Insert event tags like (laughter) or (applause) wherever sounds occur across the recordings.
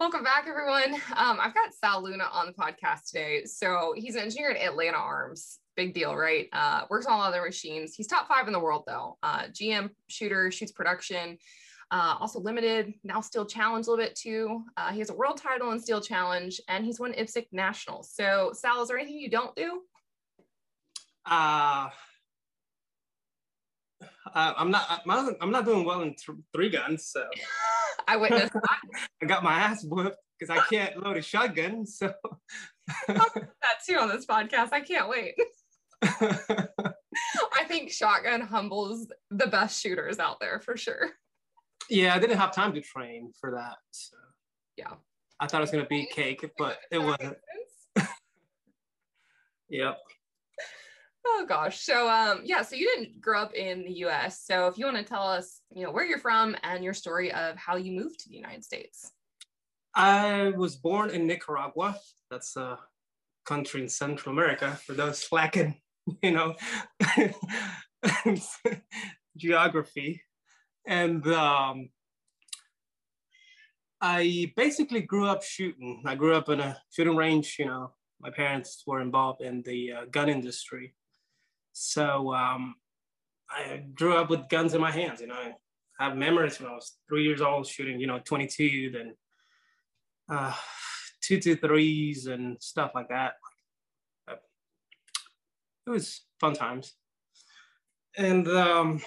Welcome back, everyone. Um, I've got Sal Luna on the podcast today. So he's an engineer at Atlanta Arms. Big deal, right? Uh, works on all other machines. He's top five in the world, though. Uh, GM shooter, shoots production. Uh, also limited, now Steel Challenge a little bit too. Uh, he has a world title in Steel Challenge, and he's won IPSC Nationals. So, Sal, is there anything you don't do? Uh, uh, I'm not. I'm not doing well in th- three guns. So (laughs) I witnessed that. (laughs) I got my ass whooped because I can't load a shotgun. So that too on this podcast. I can't wait. (laughs) I think shotgun humbles the best shooters out there for sure. Yeah, I didn't have time to train for that. So yeah. I thought it was gonna be cake, but it wasn't. yep. Oh gosh. So um yeah, so you didn't grow up in the US. So if you want to tell us, you know, where you're from and your story of how you moved to the United States. I was born in Nicaragua. That's a country in Central America for those slacking, (laughs) you know, (laughs) geography. And um I basically grew up shooting. I grew up in a shooting range, you know, my parents were involved in the uh, gun industry. So um, I grew up with guns in my hands. You know, I have memories when I was three years old shooting, you know, 22, then uh, two two threes and stuff like that. It was fun times. And um,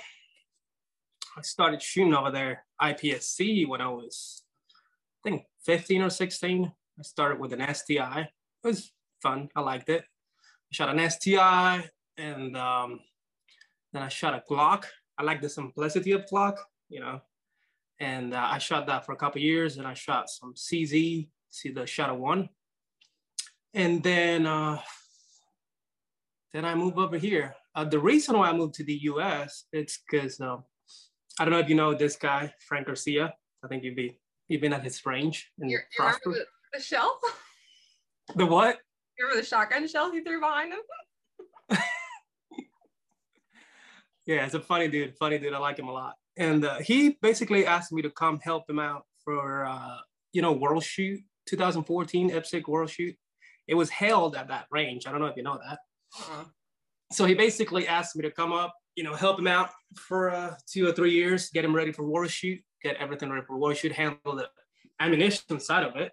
I started shooting over there IPSC when I was, I think, 15 or 16. I started with an STI. It was fun. I liked it. I shot an STI and um, then I shot a Glock. I like the simplicity of Glock, you know, and uh, I shot that for a couple years, and I shot some CZ, see the Shadow One, and then uh, then I moved over here. Uh, the reason why I moved to the U.S. it's because um, I don't know if you know this guy Frank Garcia. I think you've been you've been at his range in you remember the, the shell? The what? You remember the shotgun shell he threw behind him? Yeah, it's a funny dude. Funny dude. I like him a lot. And uh, he basically asked me to come help him out for uh, you know World Shoot 2014 IPSC World Shoot. It was held at that range. I don't know if you know that. Uh-huh. So he basically asked me to come up, you know, help him out for uh, two or three years, get him ready for World Shoot, get everything ready for World Shoot, handle the ammunition side of it,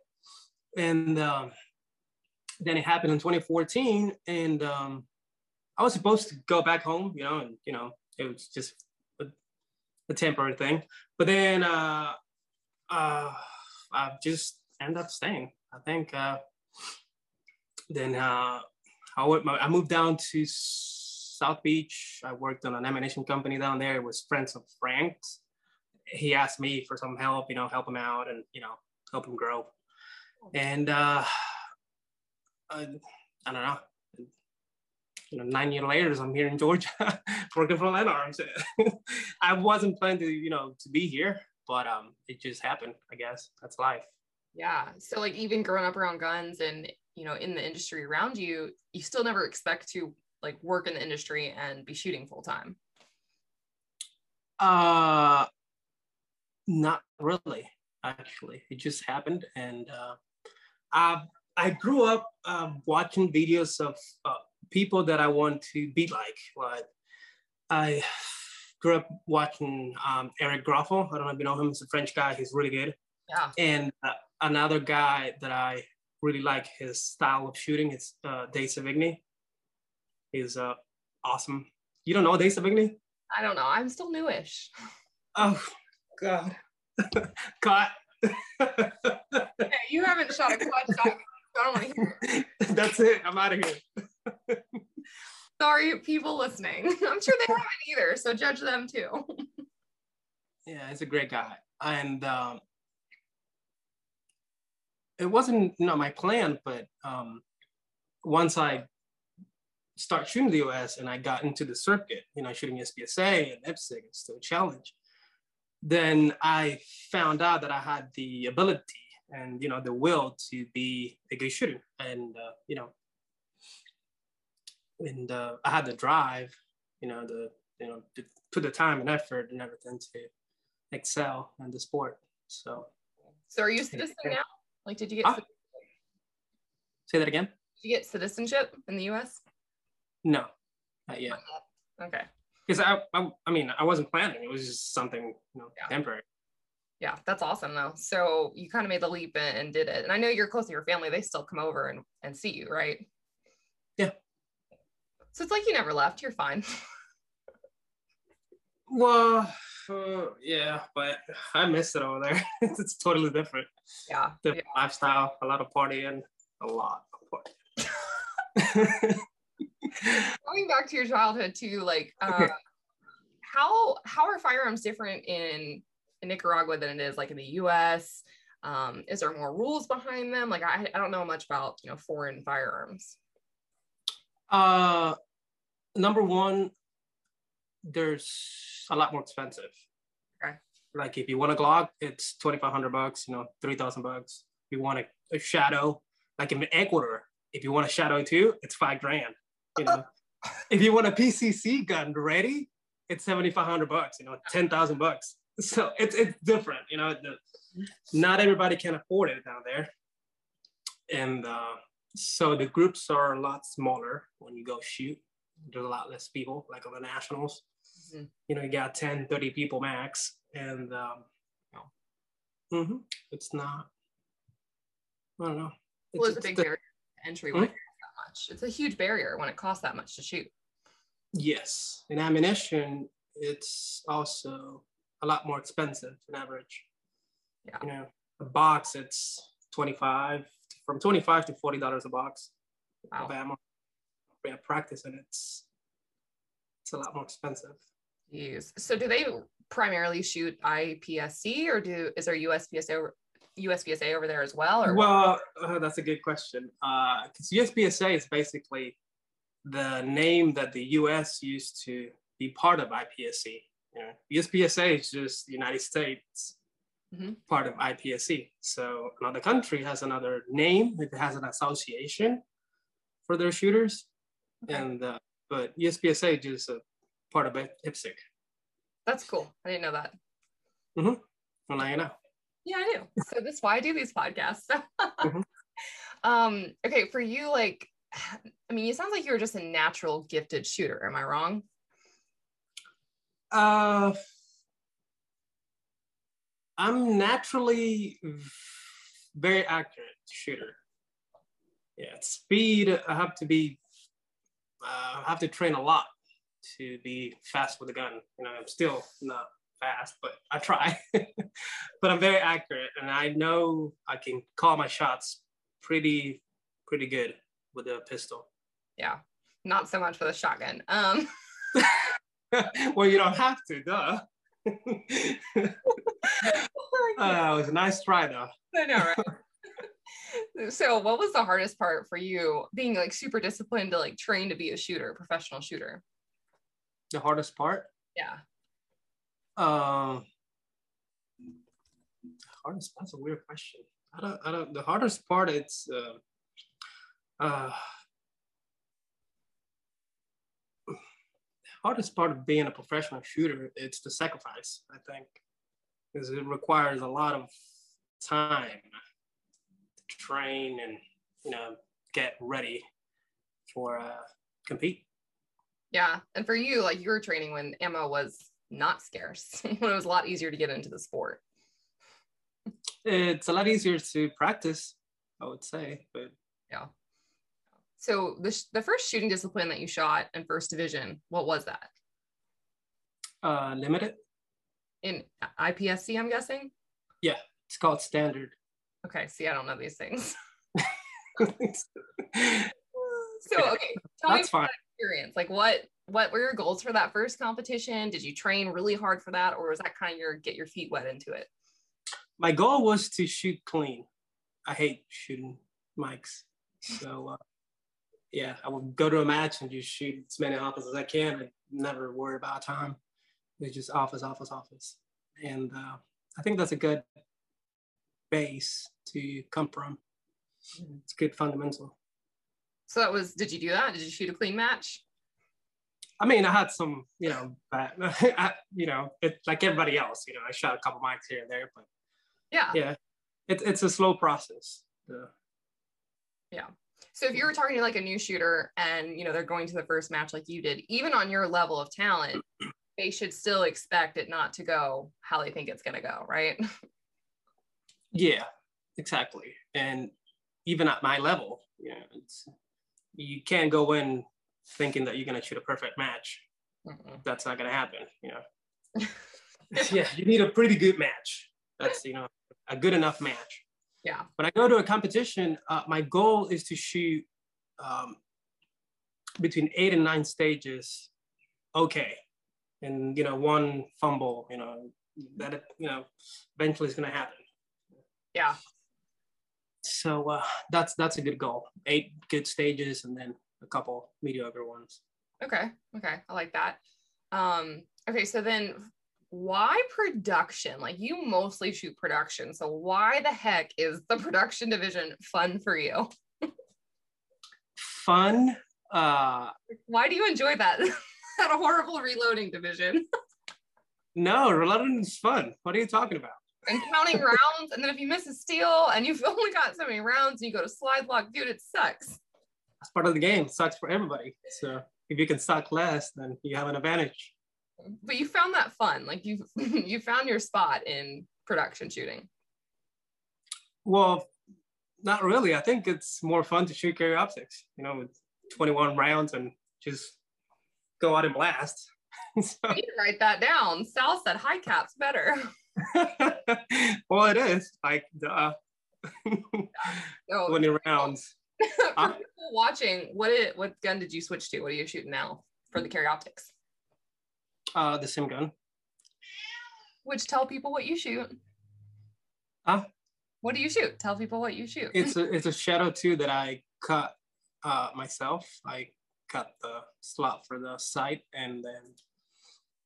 and um, then it happened in 2014, and um, I was supposed to go back home, you know, and you know, it was just a, a temporary thing. But then uh, uh, I just ended up staying. I think. Uh, then uh, I went. I moved down to South Beach. I worked on an ammunition company down there. It was friends of Frank's. He asked me for some help, you know, help him out and you know, help him grow. And uh, I, I don't know you know, nine years later, I'm here in Georgia (laughs) working for Atlanta Arms. (laughs) I wasn't planning to, you know, to be here, but um, it just happened. I guess that's life. Yeah. So like even growing up around guns and you know in the industry around you, you still never expect to like work in the industry and be shooting full time. Uh, not really. Actually, it just happened, and uh, I I grew up uh, watching videos of uh, people that I want to be like. Like I grew up watching um, Eric Grauffel. I don't know if you know him. He's a French guy. He's really good. Yeah. And uh, another guy that I really like his style of shooting is uh, Dave Sevigny. He's uh, awesome. You don't know Dave Sevigny? I don't know. I'm still newish. Oh God. (laughs) Caught. hey, you haven't shot a clutch shot. I don't want to hear. it. (laughs) That's it. I'm out of here. (laughs) Sorry, people listening. (laughs) I'm sure they haven't either, so judge them too. (laughs) yeah, he's a great guy, and um, it wasn't know my plan, but um, once I start shooting the US and I got into the circuit, you know, shooting SPSA and IPSC and still a challenge, then I found out that I had the ability and you know the will to be a good shooter, and uh, you know, and uh, I had the drive, you know, the you know to put the time and effort and everything to excel in the sport. So, so are you a citizen now? Like, did you get? Ah, say that again. Did you get citizenship in the U.S.? No, not yet. Okay. Because I, I, I mean, I wasn't planning. It was just something, you know, yeah. temporary. Yeah, that's awesome though. So you kind of made the leap and did it. And I know you're close to your family. They still come over and, and see you, right? So it's like you never left. You're fine. (laughs) well, uh, yeah, but I miss it over there. (laughs) it's totally different. Yeah. Different yeah. lifestyle, a lot of partying, a lot of partying. (laughs) Going back to your childhood too, like uh, how how are firearms different in, in Nicaragua than it is like in the U.S. Um, is there more rules behind them? Like I, I don't know much about you know foreign firearms. Uh, number one, there's a lot more expensive. Okay. Like if you want a Glock, it's twenty five hundred bucks. You know, three thousand bucks. If you want a, a Shadow, like in Ecuador, if you want a Shadow 2, it's five grand. You know, (laughs) if you want a PCC gun ready, it's seventy five hundred bucks. You know, ten thousand bucks. So it's it's different. You know, the, not everybody can afford it down there, and uh, so the groups are a lot smaller when you go shoot. There's a lot less people, like on the nationals. Mm-hmm. You know, you got 10, 30 people max, and um, mm-hmm, it's not. I don't know. It's, well, it's, a big the, barrier entry. Mm-hmm much. It's a huge barrier when it costs that much to shoot. Yes, And ammunition, it's also a lot more expensive than average. Yeah. You know, a box it's 25 from 25 to 40 dollars a box wow. of ammo. We have practice and it's it's a lot more expensive. Use. So do they primarily shoot IPSC or do is there USPSA USPSA over there as well? Or well, uh, that's a good question. Because uh, USPSA is basically the name that the US used to be part of IPSC. You know, USPSA is just the United States mm-hmm. part of IPSC. So another country has another name. It has an association for their shooters, okay. and uh, but USPSA is a part of IPSC. That's cool. I didn't know that. Mm-hmm. Well, now you know. Yeah, I do. So that's why I do these podcasts. (laughs) mm-hmm. um, okay, for you, like, I mean, you sound like you're just a natural gifted shooter. Am I wrong? Uh, I'm naturally very accurate shooter. Yeah, speed. I have to be. Uh, I have to train a lot to be fast with a gun. You know, I'm still not fast, but I try. (laughs) but I'm very accurate, and I know I can call my shots pretty pretty good with a pistol. Yeah, not so much with a shotgun. Um. (laughs) well, you don't have to, duh. (laughs) uh, it was a nice try, though. I know, right? (laughs) (laughs) so, what was the hardest part for you, being like super disciplined to like train to be a shooter, professional shooter? The hardest part? Yeah. Um, hardest. That's a weird question. I don't. I don't. The hardest part. It's. Uh, uh, hardest part of being a professional shooter. It's the sacrifice. I think, because it requires a lot of time to train and you know get ready for uh, compete. Yeah, and for you, like you were training when ammo was not scarce (laughs) when it was a lot easier to get into the sport? It's a lot easier to practice, I would say, but yeah. So the, sh- the first shooting discipline that you shot in first division, what was that? Uh, limited. In IPSC, I'm guessing? Yeah, it's called standard. Okay, see, I don't know these things. (laughs) (laughs) so okay, tell That's me fine. experience. Like what what were your goals for that first competition? Did you train really hard for that, or was that kind of your get your feet wet into it? My goal was to shoot clean. I hate shooting mikes. So uh, yeah, I would go to a match and just shoot as many offers as I can and never worry about time. It's just office, office, office. And uh, I think that's a good base to come from. It's good fundamental. So that was, did you do that? Did you shoot a clean match? I mean, I had some, you know, bad, (laughs) I, you know, it, like everybody else, you know, I shot a couple mikes here and there, but yeah, yeah, it, it's a slow process. Yeah. So if you were talking to like a new shooter and you know they're going to the first match like you did, even on your level of talent, (clears throat) they should still expect it not to go how they think it's going to go, right? Yeah, exactly. And even at my level, you know, it's you can't go in thinking that you're going to shoot a perfect match. Mm-hmm. That's not going to happen, you know. (laughs) (laughs) yeah, you need a pretty good match. That's, you know, a good enough match. Yeah. When I go to a competition, uh, my goal is to shoot um, between eight and nine stages, okay, and you know one fumble, you know that you know eventually is going to happen. Yeah. So uh, that's that's a good goal. Eight good stages, and then a couple mediocre ones. Okay. Okay. I like that. Um, okay. So then why production? Like you mostly shoot production. So why the heck is the production division fun for you? fun. Uh why do you enjoy that? (laughs) that horrible reloading division. no, reloading is fun. What are you talking about? And counting (laughs) rounds, and then if you miss a steel and you've (laughs) only got so many rounds and you go to slide lock, dude, it sucks. That's part of the game. It sucks for everybody. So if you can suck less, then you have an advantage but you found that fun. Like you (laughs) you found your spot in production shooting. Well not really. I think it's more fun to shoot carry optics you know with 21 rounds and just go out and blast. (laughs) So. you need to write that down. Sal said high caps better. (laughs) Well it is. Like duh. oh, 20 rounds. For uh, people watching what it what gun did you switch to? What are you shooting now for the carry optics uh, the same gun. Which tell people what you shoot. Huh? What do you shoot? Tell people what you shoot. It's a (laughs) it's a Shadow 2 that I cut uh, myself. I cut the slot for the sight, and then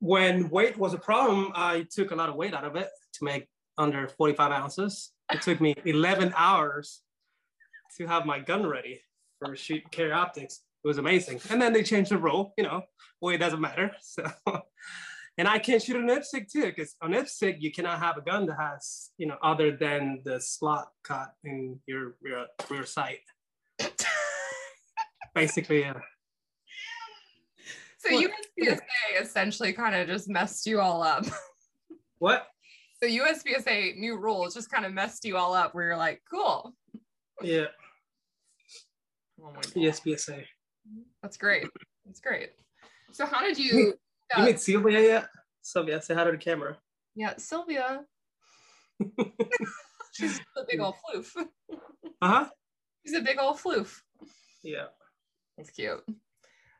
when weight was a problem, I took a lot of weight out of it to make under 45 ounces. It took me (laughs) 11 hours to have my gun ready for shoot carry optics it was amazing. And then they changed the rule, you know, well, it doesn't matter. (laughs) So, and I can shoot an IPSC too, because on IPSC, you cannot have a gun that has, you know, other than the slot cut in your rear, rear sight. (laughs) Basically, yeah. So USPSA essentially kind of just messed you all up. (laughs) What? So USPSA new rules just kind of messed you all up where you're like, cool. Yeah. Oh my God. USPSA. That's great. That's great. So how did you? Uh, you meet Sylvia yet? Sylvia, say hi to the camera. Yeah, Sylvia. (laughs) She's a big old floof. Uh huh. She's a big old floof. Yeah. That's cute.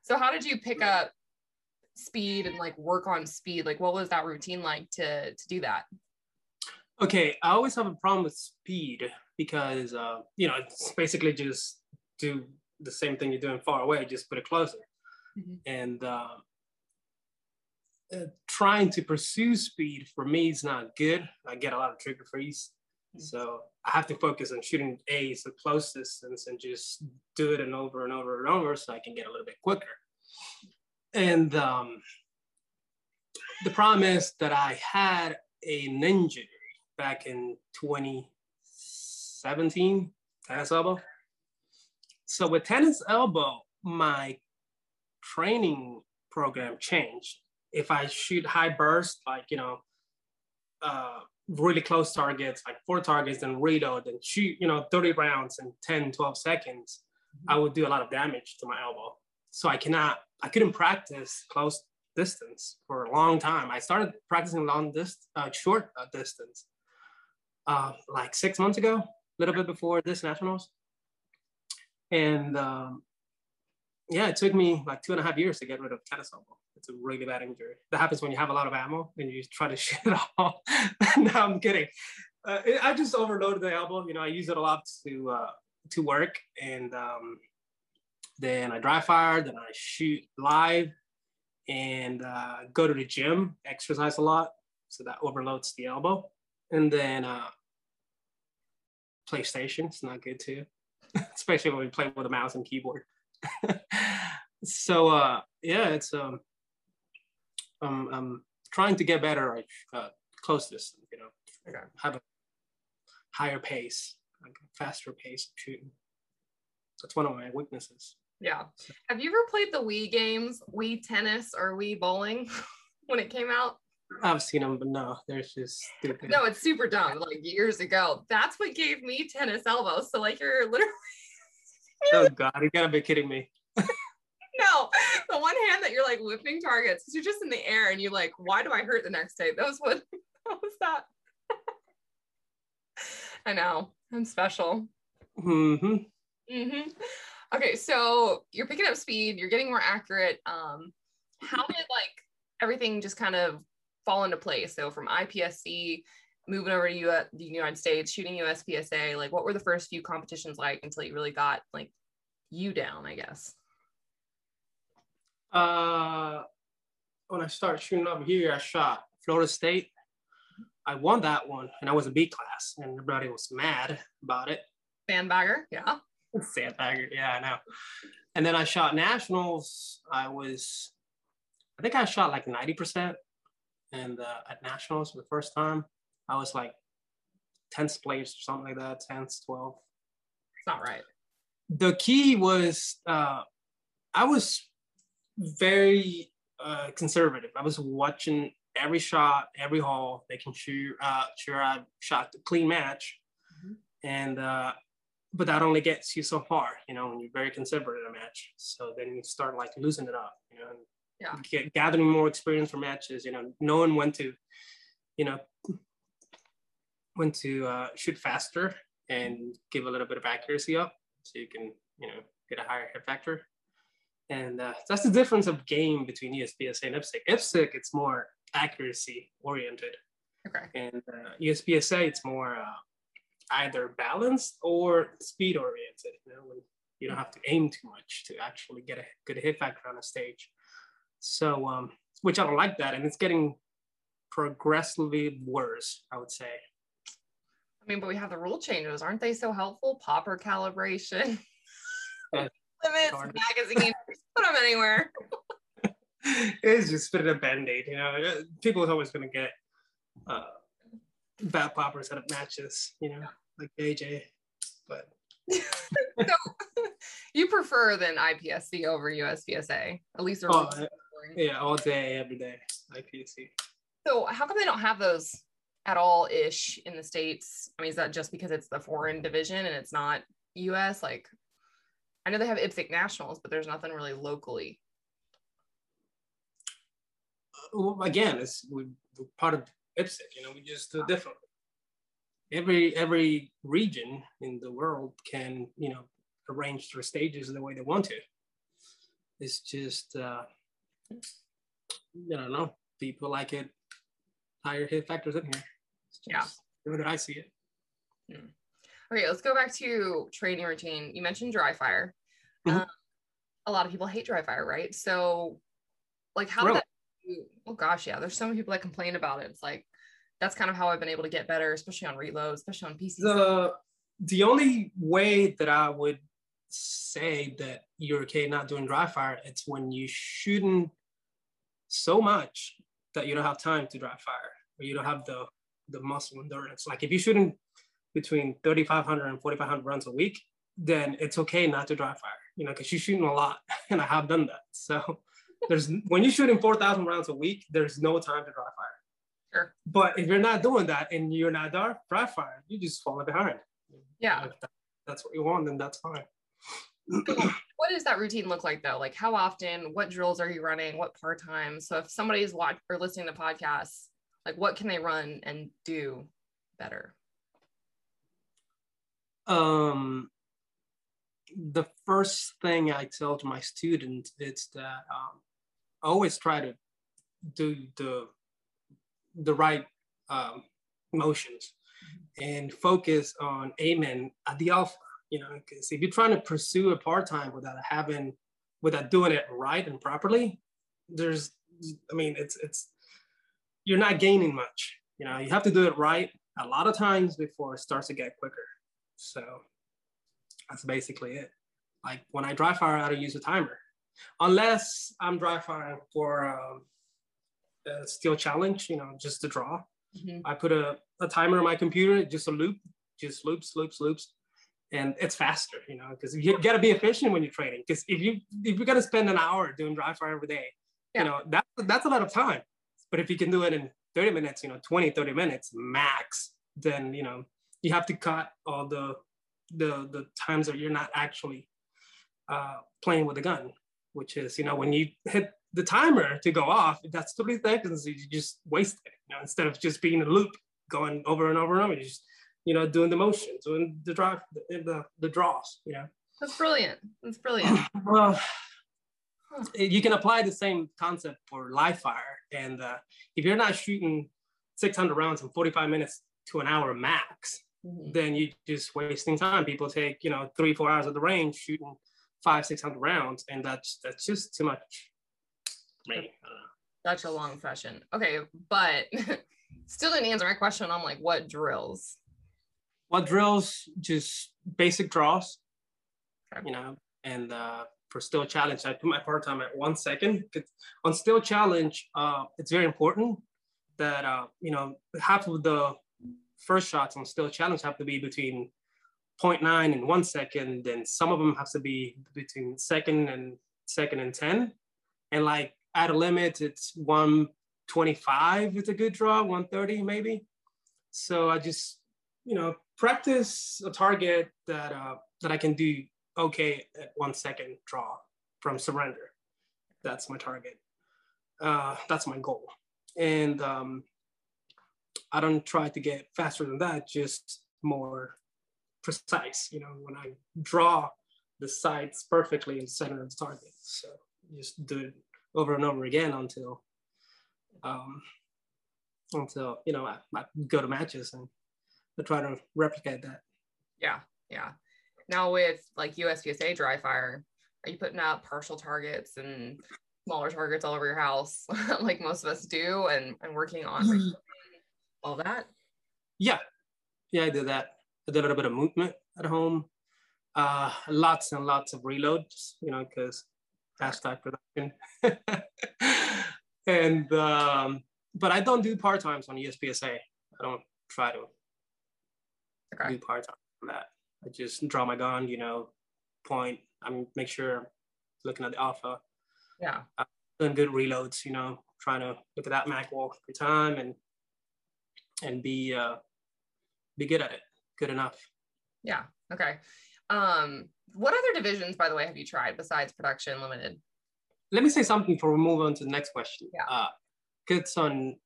So how did you pick up speed and like work on speed? Like what was that routine like to to do that? Okay, I always have a problem with speed because uh, you know it's basically just do the same thing you're doing far away, just put it closer. Mm-hmm. And uh, uh, trying to pursue speed for me is not good. I get a lot of trigger freeze. Mm-hmm. So I have to focus on shooting A's the close distance and just do it and over and over and over so I can get a little bit quicker. And um, the problem is that I had an injury back in 2017, tennis elbow. So with tennis elbow, my training program changed. If I shoot high burst, like, you know, uh, really close targets, like four targets, and reload and shoot, you know, 30 rounds in 10, 12 seconds, mm-hmm. I would do a lot of damage to my elbow. So I cannot, I couldn't practice close distance for a long time. I started practicing long distance, uh, short uh, distance, uh, like six months ago, a little bit before this nationals. And um, yeah, it took me like two and a half years to get rid of tennis elbow. It's a really bad injury. That happens when you have a lot of ammo and you try to (laughs) shoot it all. (laughs) no, I'm kidding. uh, I just overloaded the elbow. You know, I use it a lot to uh, to work, and um, then I dry fire, then I shoot live, and uh, go to the gym, exercise a lot, so that overloads the elbow, and then uh, PlayStation. It's not good too, especially when we play with a mouse and keyboard. (laughs) so uh, yeah, it's um, um, I'm trying to get better I uh, close this, You know, okay. have a higher pace, like a faster pace of shooting. That's one of my weaknesses. Yeah. Have you ever played the Wii games, Wii tennis or Wii bowling (laughs) when it came out? I've seen them, but no, they're just stupid. No, it's super dumb. Like years ago, that's what gave me tennis elbows. So like you're literally. Oh God, you gotta be kidding me. (laughs) no, the one hand that you're like whipping targets, you're just in the air, and you like, why do I hurt the next day? That was what. (laughs) What was that? (laughs) I know. I'm special. Mm-hmm. Mm-hmm. Okay, so you're picking up speed, you're getting more accurate. Um, how did like everything just kind of fall into place? So from IPSC, moving over to US, the United States, shooting USPSA, like what were the first few competitions like until you really got like you down, I guess? Uh, when I started shooting up here, I shot Florida State. I won that one, and I was a B class, and everybody was mad about it. Sandbagger, yeah. (laughs) Sandbagger, yeah, I know. And then I shot nationals. I was, I think I shot like 90%. And uh, at nationals for the first time, I was like 10th place or something like that, 10th, 12th. It's not right. The key was uh, I was very uh, conservative. I was watching every shot, every hole, making sure uh, sure I shot the clean match. Mm-hmm. And uh, but that only gets you so far, you know, when you're very conservative in a match. So then you start like losing it up, you know, yeah. Get, gathering more experience for matches, you know, knowing when to, you know, when to uh, shoot faster and give a little bit of accuracy up so you can, you know, get a higher hit factor. And uh, that's the difference of game between USPSA and IPSC. IPSC, it's more accuracy oriented. Okay. And uh, USPSA, it's more uh, either balanced or speed oriented. You know, when you don't have to aim too much to actually get a good hit factor on a stage. So, um, which I don't like that, and it's getting progressively worse. I would say. I mean, but we have the rule changes, aren't they so helpful? Popper calibration, (laughs) limits, magazine, put them anywhere. (laughs) it's just fit a band-aid, you know. People are always going to get uh, bad poppers at matches, you know, like AJ. But (laughs) so you prefer than IPSC over USPSA, at least. Oh, yeah, all day, every day, IPSC. So how come they don't have those at all ish in the states? I mean, is that just because it's the foreign division and it's not US? Like, I know they have IPSC nationals, but there's nothing really locally. Uh, well, again, it's we, part of IPSC. You know, we just do different. Every every region in the world can you know arrange their stages the way they want to. It's just uh, I don't know. People like it. Higher hit factors in here. Yeah. The way that I see it. Hmm. Okay, let's go back to training routine. You mentioned dry fire. Mm-hmm. Um, a lot of people hate dry fire, right? So, like, how really? that oh gosh, yeah, there's so many people that complain about it. It's like that's kind of how I've been able to get better, especially on reload, especially on PC. The the only way that I would say that you're okay not doing dry fire, it's when you shooting so much that you don't have time to dry fire, or you don't have the the muscle endurance. Like if you're shooting between 3,500 and 4,500 runs a week, then it's okay not to dry fire, you know, because you're shooting a lot, (laughs) and I have done that. So there's when you're shooting 4,000 rounds a week, there's no time to dry fire. Sure. But if you're not doing that and you're not dry, dry fire, you just fall behind. Yeah. If that's what you want, then that's fine. what does that routine look like though? Like how often, what drills are you running? What par time? So if somebody's watching or listening to podcasts, like what can they run and do better? Um the first thing I tell to my students is that um, I always try to do the the right um, motions. and focus on aiming at the alpha. You know, because if you're trying to pursue a par time without having, without doing it right and properly, there's, I mean, it's it's you're not gaining much. You know, you have to do it right a lot of times before it starts to get quicker. So that's basically it. Like when I dry fire, I don't use a timer, unless I'm dry firing for um, a steel challenge. You know, just to draw. Mm-hmm. I put a, a timer on my computer, just a loop, just loops, loops, loops, and it's faster. You know, because you got to be efficient when you're training. Because if you if you're gonna spend an hour doing dry fire every day, yeah. you know that that's a lot of time. But if you can do it in 30 minutes, you know, 20, 30 minutes max, then you know you have to cut all the the the times that you're not actually uh, playing with the gun, which is you know when you hit the timer to go off, that's three seconds you just waste it. You know, instead of just being a loop going over and over and over, you just you know doing the motions, doing the drive, the the, the draws. You know. That's brilliant. That's brilliant. (sighs) well, you can apply the same concept for live fire, and uh, if you're not shooting 600 rounds in 45 minutes to an hour max, mm-hmm. then you're just wasting time. People take, you know, three, four hours at the range shooting five, 600 rounds, and that's that's just too much me. Such a long session. Okay, but (laughs) still didn't answer my question on like what drills. What drills? Just basic draws, okay. you know, and uh, for steel challenge, I put my par time at one second. On steel challenge, uh, it's very important that uh, you know half of the first shots on steel challenge have to be between 0.9 and one second. Then some of them have to be between second and second and 10. And like at a limit, it's 125 It's a good draw, 130 maybe. So I just, you know, practice a target that uh, that I can do okay at one second draw from surrender. That's my target. Uh, that's my goal. And um, I don't try to get faster than that, just more precise. You know, when I draw the sights perfectly in center of the target. So just do it over and over again until um, until you know I, I go to matches and I try to replicate that. Yeah, yeah. Now with like USPSA dry fire, are you putting out partial targets and smaller targets all over your house (laughs) like most of us do and, and working on mm-hmm. all that? Yeah. Yeah, I did that. I did a little bit of movement at home. Uh, lots and lots of reloads, you know, because hashtag production. (laughs) and um, but I don't do par times on USPSA. I don't try to okay. do par time on that. I just draw my gun, you know, point. I'm make sure looking at the alpha. Yeah. Uh, doing good reloads, you know, trying to look at that mag well every time and and be uh be good at it. Good enough. Yeah. Okay. Um, what other divisions, by the way, have you tried besides production limited? Let me say something before we move on to the next question. Yeah. Uh, it's on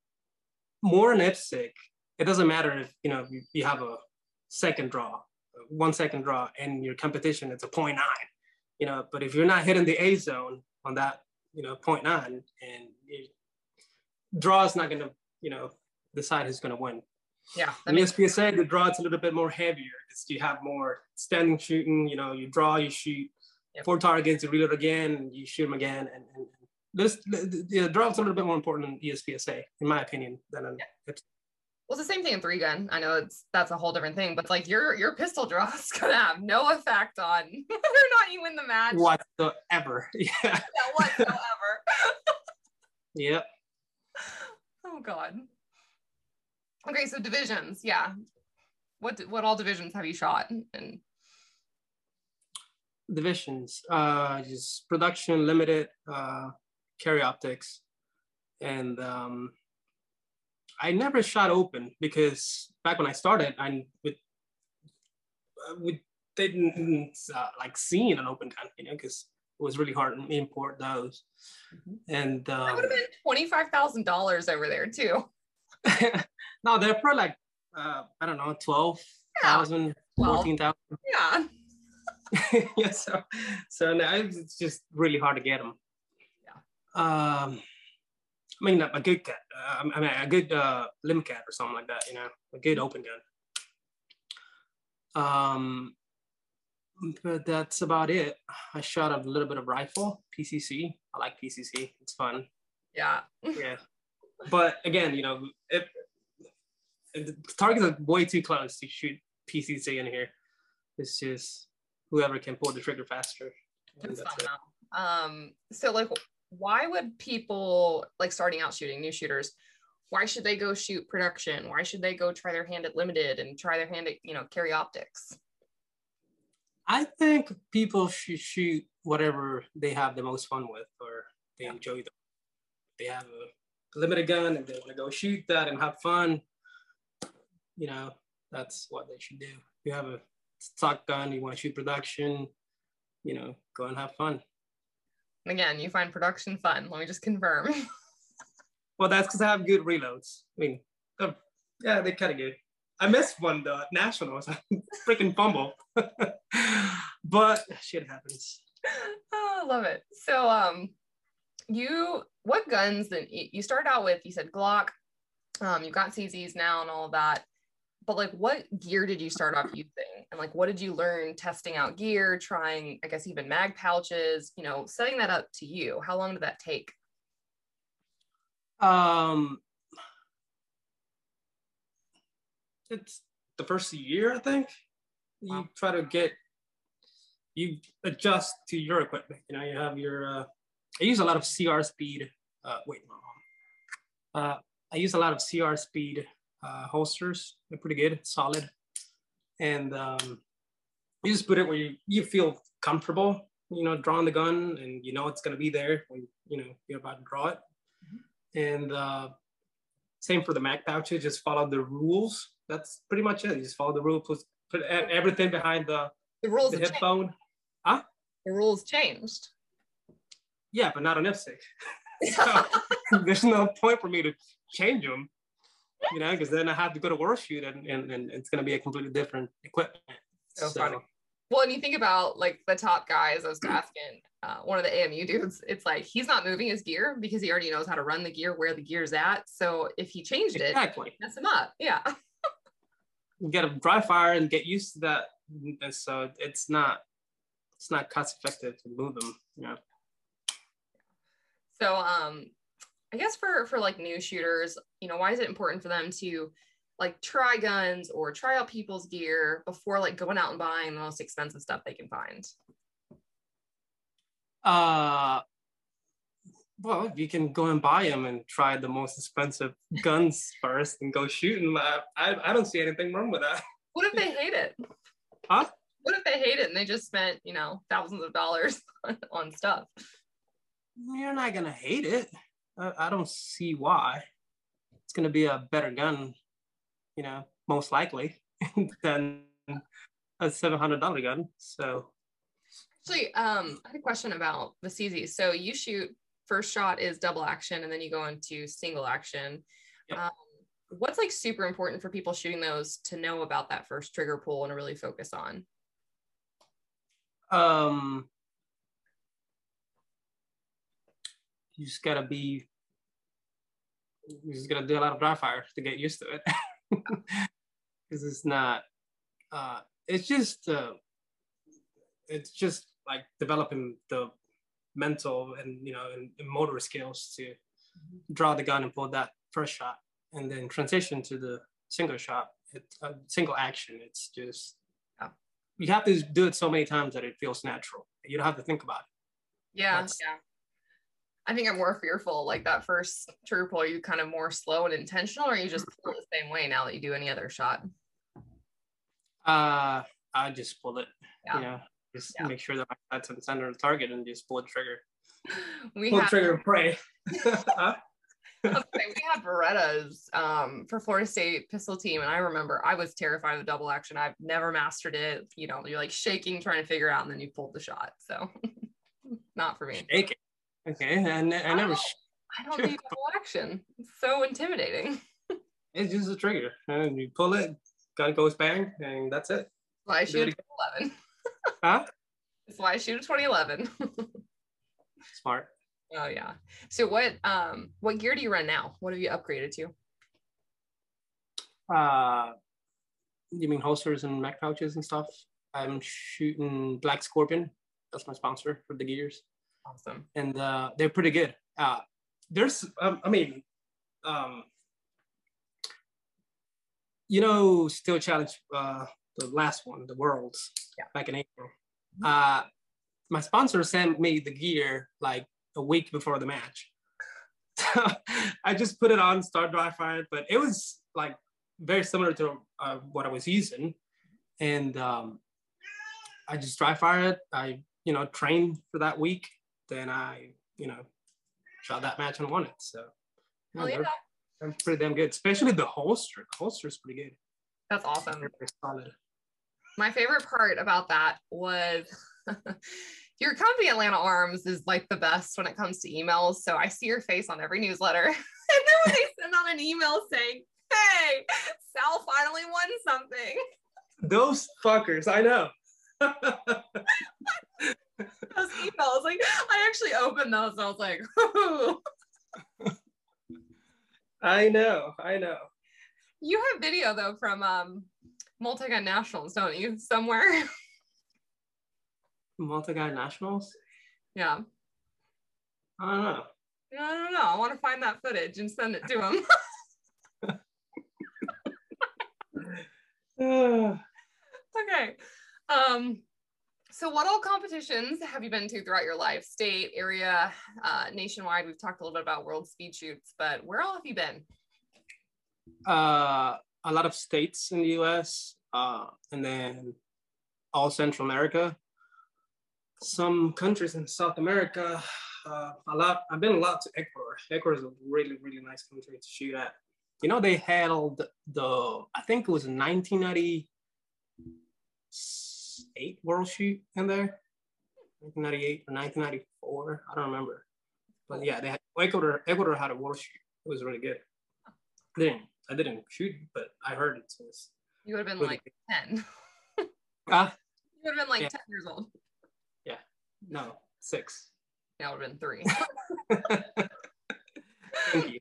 more in IPSC. It doesn't matter if you know you, you have a second draw one second draw and your competition it's a 0.9 you know but if you're not hitting the a zone on that you know 0.9 and it, draw is not going to you know decide who's going to win yeah in the spsa the draw is a little bit more heavier it's, you have more standing shooting you know you draw you shoot yep. four targets you reload again you shoot them again and, and this the, the draw is a little bit more important in USPSA, in my opinion, than in yeah. Well, it's the same thing in three gun. I know it's that's a whole different thing, but like your your pistol draw is (laughs) gonna have no effect on (laughs) whether or not you win the match. Whatsoever. (laughs) Yeah. yeah whatsoever. yep. Oh God. Okay, so divisions, yeah. What what all divisions have you shot and divisions? Uh just production limited, uh carry optics, and um I never shot open because back when I started, I would, we didn't uh, like seeing an open gun, you know, because it was really hard to import those. Mm-hmm. And um, that would have been twenty five thousand dollars over there too. (laughs) no, they're probably like uh, I don't know, twelve thousand, yeah. 14,000. Yeah. (laughs) yeah. So, so now it's just really hard to get them. Yeah. Um, I mean, a good cat. Uh, I mean, a good uh, Limcat or something like that. You know, a good open gun. Um, but that's about it. I shot a little bit of rifle, PCC. I like PCC. It's fun. Yeah. yeah. But again, you know, if, if the targets are way too close to shoot PCC in here. It's just whoever can pull the trigger faster. That's fun though. Um, so like why would people like starting out shooting new shooters why should they go shoot production why should they go try their hand at limited and try their hand at you know carry optics I think people should shoot whatever they have the most fun with or they yeah. enjoy. They have a limited gun and they want to go shoot that and have fun. You know, that's what they should do. You have a stock gun, you want to shoot production, you know, go and have fun. And again, you find production fun. Let me just confirm. (laughs) well, that's because I have good reloads. I mean, yeah, they're kind of good. I missed one the nationals. (laughs) freaking fumble. (laughs) but shit happens. Oh, I love it. So um you what guns then you started out with you said Glock, um, you've got CZs now and all that. But like what gear did you start off using? And like what did you learn testing out gear, trying, I guess even mag pouches, you know, setting that up to you? How long did that take? Um it's the first year, I think. You wow. try to get you adjust to your equipment. You know, you have your. Uh, I use a lot of CR speed. Uh, wait, no. Uh, I use a lot of CR speed uh, holsters. They're pretty good, solid, and um, you just put it where you, you feel comfortable. You know, drawing the gun, and you know it's gonna be there when you know you're about to draw it. Mm-hmm. And uh, same for the mag pouches. Just follow the rules that's pretty much it. You just follow the rules, put, put everything behind the the rules. The headphone. Changed. Huh? The rules changed. Yeah, but not on IPSC. (laughs) (laughs) so there's no point for me to change them, you know, because then I have to go to World Shoot and, and, and it's going to be a completely different equipment. So, so, funny. Well, and you think about like the top guys, I was asking uh, one of the AMU dudes, it's like he's not moving his gear because he already knows how to run the gear, where the gear's at. So if he changed it, exactly. mess him up. Yeah. (laughs) get a dry fire and get used to that. And so it's not it's not cost effective to move them. Yeah. So um I guess for for like new shooters, you know, why is it important for them to like try guns or try out people's gear before like going out and buying the most expensive stuff they can find? Uh well, you can go and buy them and try the most expensive (laughs) guns first and go shooting. I, I, I don't see anything wrong with that. What if they (laughs) hate it? Huh? What if they hate it and they just spent, you know, thousands of dollars (laughs) on stuff? You're not going to hate it. I, I don't see why. It's going to be a better gun, you know, most likely (laughs) than a $700 gun. So Actually, um, I had a question about the CZ. So you shoot first shot is double action and then you go into single action. Yep. Um, what's like super important for people shooting those to know about that first trigger pull and to really focus on? Um, you just gotta be, you just gotta do a lot of dry fire to get used to it. (laughs) Because it's not, uh, it's just, uh, it's just like developing the mental and you know and, and motor skills to mm-hmm. draw the gun and pull that first shot and then transition to the single shot it's a single action it's just yeah. you have to do it so many times that it feels natural you don't have to think about it yeah That's, yeah I think I'm more fearful like that first trigger pull. You kind of more slow and intentional, or you just pull it the same way now that you do any other shot? Uh, I just pull it. Yeah. You know, just yeah. make sure that my sights on center of the target and just pull the trigger. (laughs) We pull have, trigger and pray. (laughs) huh? we had Berettas um, for Florida State pistol team, and I remember I was terrified of the double action. I've never mastered it. You know, you're like shaking, trying to figure out, and then you pulled the shot. So, (laughs) not for me. Shaking. Okay, and I, I, never. I don't, I don't do double action. It's so intimidating. (laughs) it's just a trigger, and you pull it, gun goes bang, and that's it. I shoot eleven. (laughs) Huh? That's why I shoot a 2011. (laughs) Smart. Oh yeah. So what um what gear do you run now? What have you upgraded to? Uh you mean holsters and mag pouches and stuff? I'm shooting Black Scorpion. That's my sponsor for the gears. Awesome. And uh, they're pretty good. Uh, there's, um, I mean, um, you know, steel Challenge, uh, the last one, the Worlds, yeah. back in April. Uh, my sponsor sent me the gear like a week before the match. (laughs) So I just put it on, start dry firing, but it was like very similar to uh, what I was using. And um, I just dry fired it. I, you know, trained for that week. Then I, you know, shot that match and won it. So yeah, yeah. they're, pretty damn good, especially the holster. The holster is pretty good. That's awesome. Solid. My favorite part about that was (laughs) your company Atlanta Arms is like the best when it comes to emails. So I see your face on every newsletter. (laughs) and then when they (laughs) send out an email saying, hey, Sal finally won something. Those fuckers, I know. Those emails, like I actually opened those and I was like, Ooh. (laughs) I know, I know. You have video though from um Multi-Gun Nationals, don't you? Somewhere. Multi-Gun Nationals? Yeah. I don't know. I don't know. I want to find that footage and send it to him. (laughs) (laughs) (sighs) okay. Um, so what all competitions have you been to throughout your life? State, area, uh, nationwide? We've talked a little bit about world speed shoots, but where all have you been? Uh, a lot of states in the U.S. Uh, and then all Central America. Some countries in South America. Uh, a lot. I've been a lot to Ecuador. Ecuador is a really, really nice country to shoot at. You know, they held the. I think it was 1998 World Shoot in there. 1998 or 1994. I don't remember. But yeah, they had Ecuador. Ecuador had a World Shoot. It was really good. I didn't I didn't shoot, but I heard it. So you would have been like good. 10. (laughs) Ah, uh, you would have been like yeah. 10 years old. Yeah. No, six. Yeah, would have been three. (laughs) Thank you.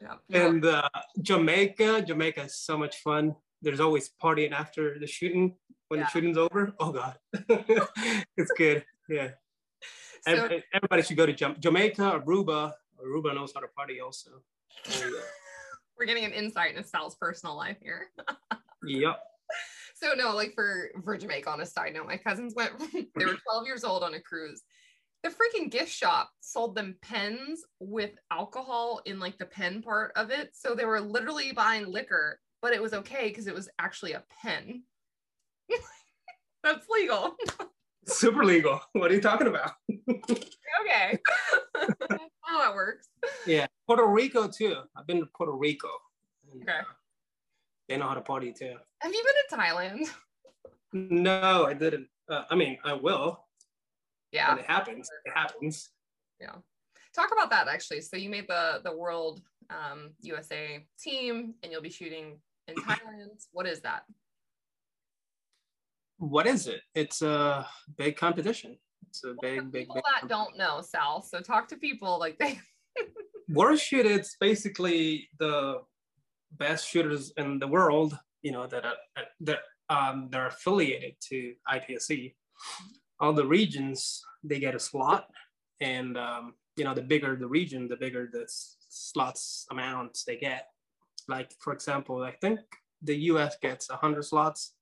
Yeah. And uh, Jamaica, Jamaica is so much fun. There's always partying after the shooting. When Yeah. the shooting's over, oh god, (laughs) it's good. Yeah, (laughs) So, Ev- everybody should go to Jamaica, Aruba. Aruba knows how to party also. And, (laughs) uh, we're getting an insight into Sal's personal life here. yep. So no, like for for Jamaica on a side note, my cousins went they were 12 years old on a cruise. The freaking gift shop sold them pens with alcohol in like the pen part of it. So they were literally buying liquor, but it was okay because it was actually a pen. (laughs) That's legal. Super legal. What are you talking about? (laughs) Okay. (laughs) How that works. Yeah, Puerto Rico too. I've been to Puerto Rico. Okay. uh, they know how to party too. Have you been to Thailand? No, I didn't. Uh, I mean, I will. Yeah. When it happens, it happens. yeah talk about that actually so you made the the world um, usa team and you'll be shooting in thailand what is that What is it? It's a big competition. It's a big, big, people big. that don't know sal so talk to people like they (laughs) World Shoot. It's basically the best shooters in the world. You know that are that um, they're affiliated to IPSC. All the regions they get a slot, and um, you know the bigger the region, the bigger the slots amounts they get. Like for example, I think the U.S. gets hundred slots,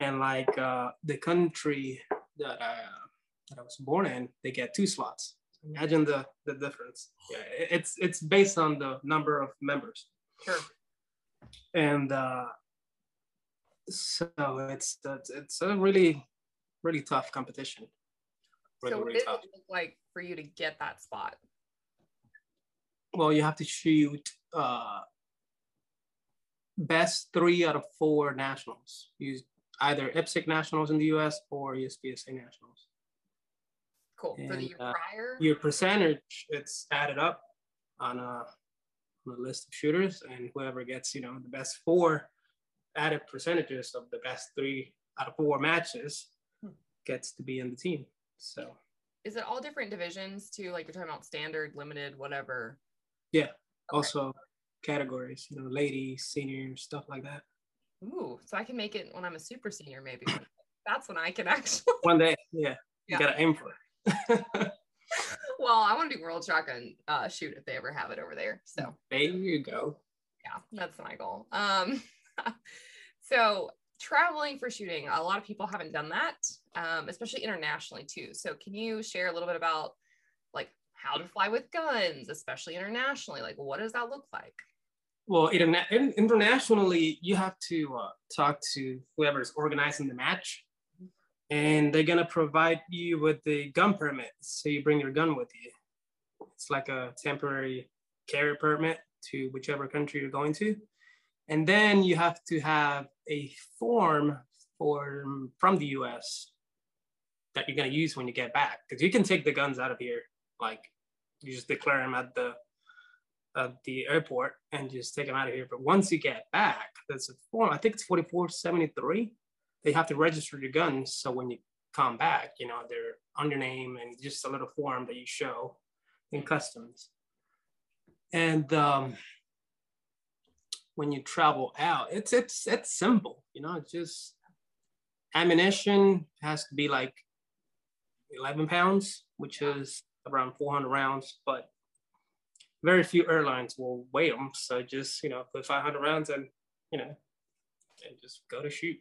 and like uh, the country that I uh, that I was born in, they get two slots. Imagine the the difference. Yeah, it's it's based on the number of members, sure and uh, so it's it's it's a really really tough competition. Really, so what really does tough. it look like for you to get that spot Well, you have to shoot uh, best three out of four nationals. Use either IPSC nationals in the U.S. or USPSA nationals. cool for the And, year uh, prior Your percentage it's added up on a, on a list of shooters, and whoever gets you know the best four added percentages of the best three out of four matches Hmm. gets to be in the team. So is it all different divisions too like you're talking about standard limited whatever yeah, Okay. also categories, you know, ladies, seniors, stuff like that. Ooh, so I can make it when I'm a super senior, maybe. (coughs) That's when I can actually. One day, yeah. Yeah. You gotta aim for it. (laughs) Well, I want to do World Shotgun uh, shoot if they ever have it over there. So there you go. yeah, that's my goal. Um, (laughs) so traveling for shooting, a lot of people haven't done that, um, especially internationally too. So can you share a little bit about like how to fly with guns, especially internationally? Like, what does that look like? Well, interna- in- internationally, you have to uh, talk to whoever's organizing the match, and they're gonna provide you with the gun permit. So you bring your gun with you. It's like a temporary carry permit to whichever country you're going to, and then you have to have a form for from the U.S. that you're gonna use when you get back, because you can take the guns out of here, like you just declare them at the at the airport and just take them out of here. But once you get back, there's a form, I think it's 4473. They have to register your guns. So when you come back, you know, they're on your name and just a little form that you show in customs. And um, when you travel out, it's it's it's simple, you know, just ammunition has to be like 11 pounds, which is around 400 rounds, but very few airlines will weigh them. So just, you know, put 500 rounds and, you know, and just go to shoot.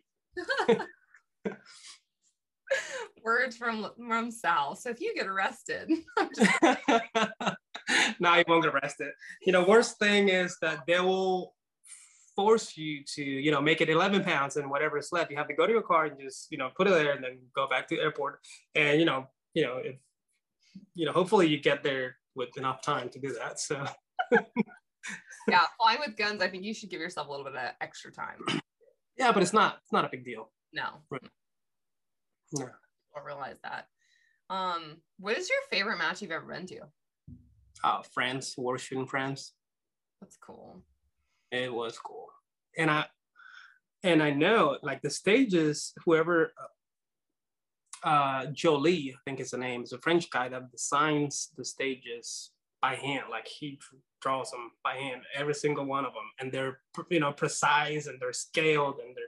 (laughs) Words from from Sal. So if you get arrested, (laughs) I'm (laughs) now you won't get arrested. You know, worst thing is that they will force you to, you know, make it 11 pounds and whatever is left. You have to go to your car and just, you know, put it there and then go back to the airport. And, you know, you know, if, you know, hopefully you get there with enough time to do that. So yeah, (laughs) flying with guns. I think you should give yourself a little bit of extra time. yeah, but it's not, it's not a big deal. No, Right. No. I'll realize that. Um, what is your favorite match you've ever been to? Uh, France, war shooting France. That's cool. it was cool and i and i know like the stages whoever uh jolie i think is the name is a french guy that designs the stages by hand. Like he draws them by hand every single one of them. And they're you know precise and they're scaled and they're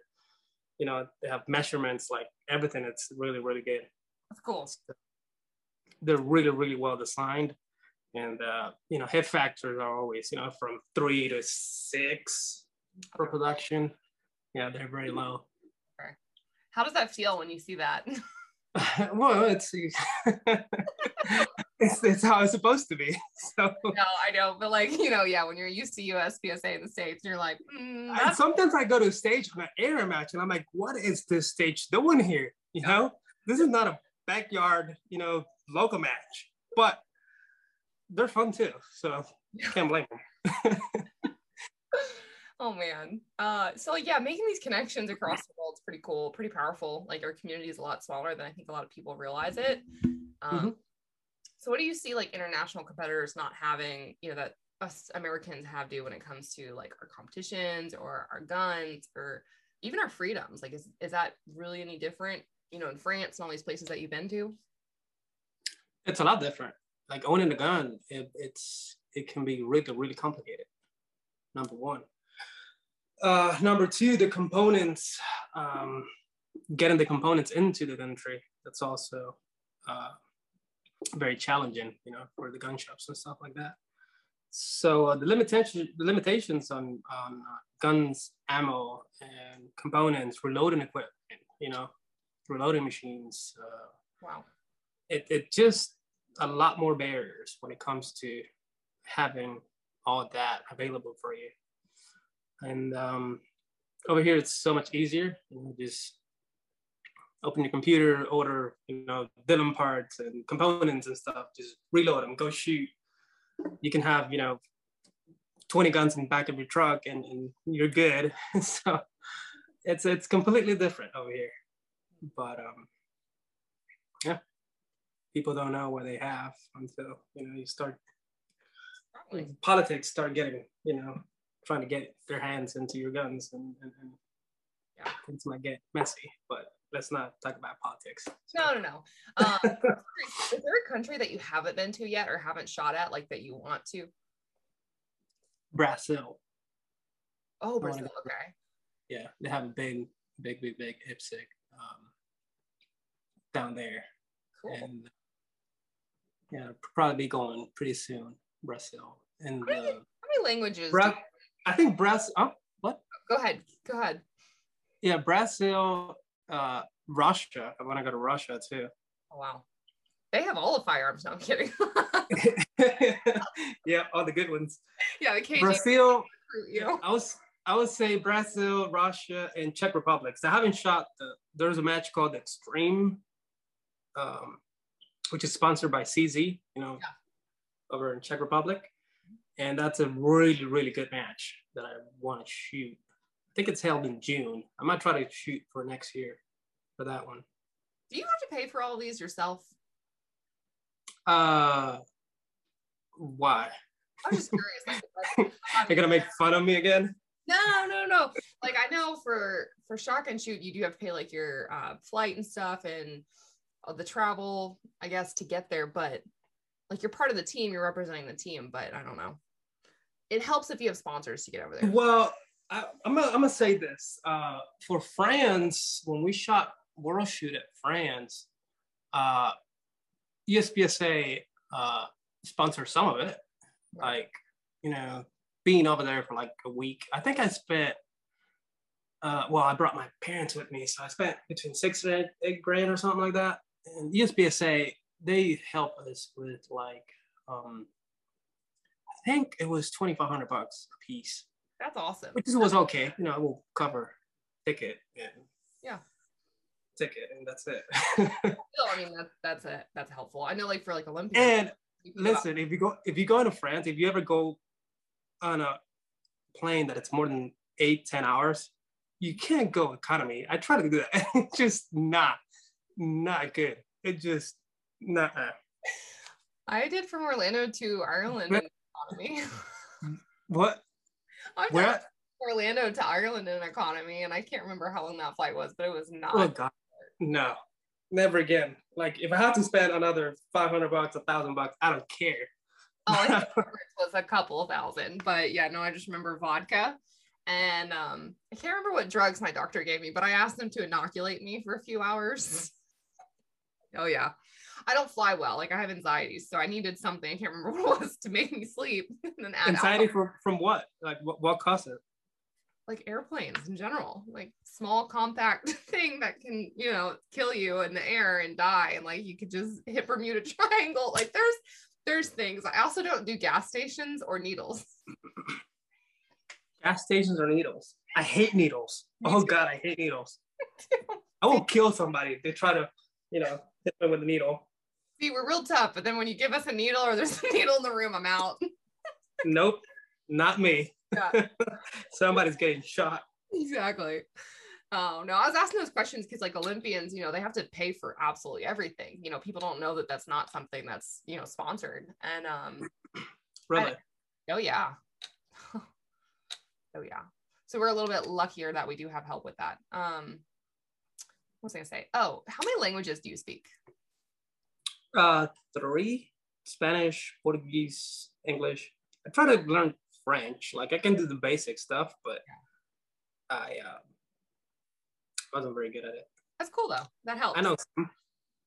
you know they have measurements like everything it's really really good. That's cool. they're really really well designed. And uh, you know hit factors are always you know from three to six for production. Yeah they're very low. How does that feel when you see that? (laughs) (laughs) well it's (laughs) it's, it's how it's supposed to be (laughs) so. No, I know, but like you know, yeah, when you're used to USPSA in the states, you're like, mm, and sometimes i go to a stage on an air match and i'm like what is this stage doing here? You know? This is not a backyard you know local match but they're fun too so can't blame them oh man. Uh, so yeah, making these connections across the pretty cool, pretty powerful. Like our community is a lot smaller than I think a lot of people realize it. Um, Mhm. So what do you see like international competitors not having, you know, that us Americans have to when it comes to like our competitions or our guns or even our freedoms? Like, is is that really any different? You know, in France and all these places that you've been to. it's a lot different. Like owning a gun, it, it's it can be really really complicated. Number one. Uh, number two, the components, um, getting the components into the country. That's also uh, very challenging, you know, for the gun shops and stuff like that. So uh, the limitation, the limitations on on uh, guns, ammo, and components, reloading equipment, you know, reloading machines. Uh, Wow. it, it just a lot more barriers when it comes to having all that available for you. And um, over here, it's so much easier. You just open your computer, order, you know, Dillon parts and components and stuff. Just reload them, go shoot. You can have, you know, 20 guns in the back of your truck and, and you're good. (laughs) so it's it's completely different over here. But um, yeah, people don't know what they have until you know you start politics start getting you know trying to get their hands into your guns and, and, and Yeah. things might get messy. But let's not talk about politics. No, no, no. Um, (laughs) is there a country that you haven't been to yet or haven't shot at, like that you want to? Brazil. Oh, Brazil. Okay. yeah, they have a big, big, big, big IPSC um, down there, Cool. and yeah, probably be going pretty soon, Brazil and uh, How many languages? Bra- I think Brazil. Oh, what? Go ahead. Go ahead. Yeah, Brazil, uh, Russia. I want to go to Russia too. Oh, wow. They have all the firearms. No, I'm kidding. (laughs) yeah, all the good ones. yeah, the KG. Brazil, You know? I was I would say Brazil, Russia, and Czech Republic. So I haven't shot the. There's a match called Extreme, um, which is sponsored by CZ. You know, over in Czech Republic, and that's a really really good match that I want to shoot. I think it's held in June. I might try to shoot for next year for that one. Do you have to pay for all these yourself? Uh, why? I'm just curious. Like, (laughs) You're gonna make fun of me again? No, no, no. Like I know for for shotgun shoot, you do have to pay like your uh, flight and stuff and the travel, I guess, to get there. But like you're part of the team, you're representing the team. But I don't know. It helps if you have sponsors to get over there. Well, I, I'm gonna, I'm gonna say this. Uh, for France, when we shot World Shoot at France, uh, USPSA uh, sponsored some of it. Like, you know, being over there for like a week. I think I spent. Uh, well, I brought my parents with me, so I spent between six and eight, eight grand or something like that. And USPSA they help us with like, um, I think it was twenty five hundred bucks a piece That's awesome. which was okay. You know, it will cover ticket and Yeah. ticket, and that's it. (laughs) Still, I mean, that's that's a that's helpful. I know, like for like Olympics. and you can go out- listen, if you go if you go into France, if you ever go on a plane that it's more than eight ten hours, you can't go economy. I try to do that. (laughs) It's just not not good. It just not. I did from Orlando to Ireland in economy. (laughs) What? Done Where? Orlando to Ireland in economy, and I can't remember how long that flight was, but it was not. Oh God, no, never again. Like if I have to spend another five hundred bucks, a thousand bucks, I don't care. Oh, I (laughs) think it was a couple thousand, but yeah, no, I just remember vodka. And um, I can't remember what drugs my doctor gave me, but I asked him to inoculate me for a few hours. (laughs) oh yeah. I don't fly well. Like I have anxiety. So I needed something. I can't remember (laughs) what it was to make me sleep. (laughs) and then Anxiety alcohol. from from what? Like what, what caused it? like airplanes in general, like small compact (laughs) thing that can, you know, kill you in the air and die. And like you could just hit Bermuda Triangle. Like there's there's things. I also don't do gas stations or needles. Gas stations or needles? I hate needles. Oh. God, I hate needles. I will kill somebody if they try to, you know, hit me with a needle. See, we're real tough, but then when you give us a needle or there's a (laughs) needle in the room, I'm out. Nope, not me. Yeah. (laughs) Somebody's getting shot. exactly. Oh no, I was asking those questions because like Olympians, you know, they have to pay for absolutely everything. You know, people don't know that that's not something that's you know sponsored. And um, Really? oh yeah, oh yeah. So we're a little bit luckier that we do have help with that. Um, what was I gonna say? Oh, how many languages do you speak? Uh, three: Spanish, Portuguese, English. I try to learn French. Like I can do the basic stuff, but I uh, wasn't very good at it. That's cool though. That helps. I know.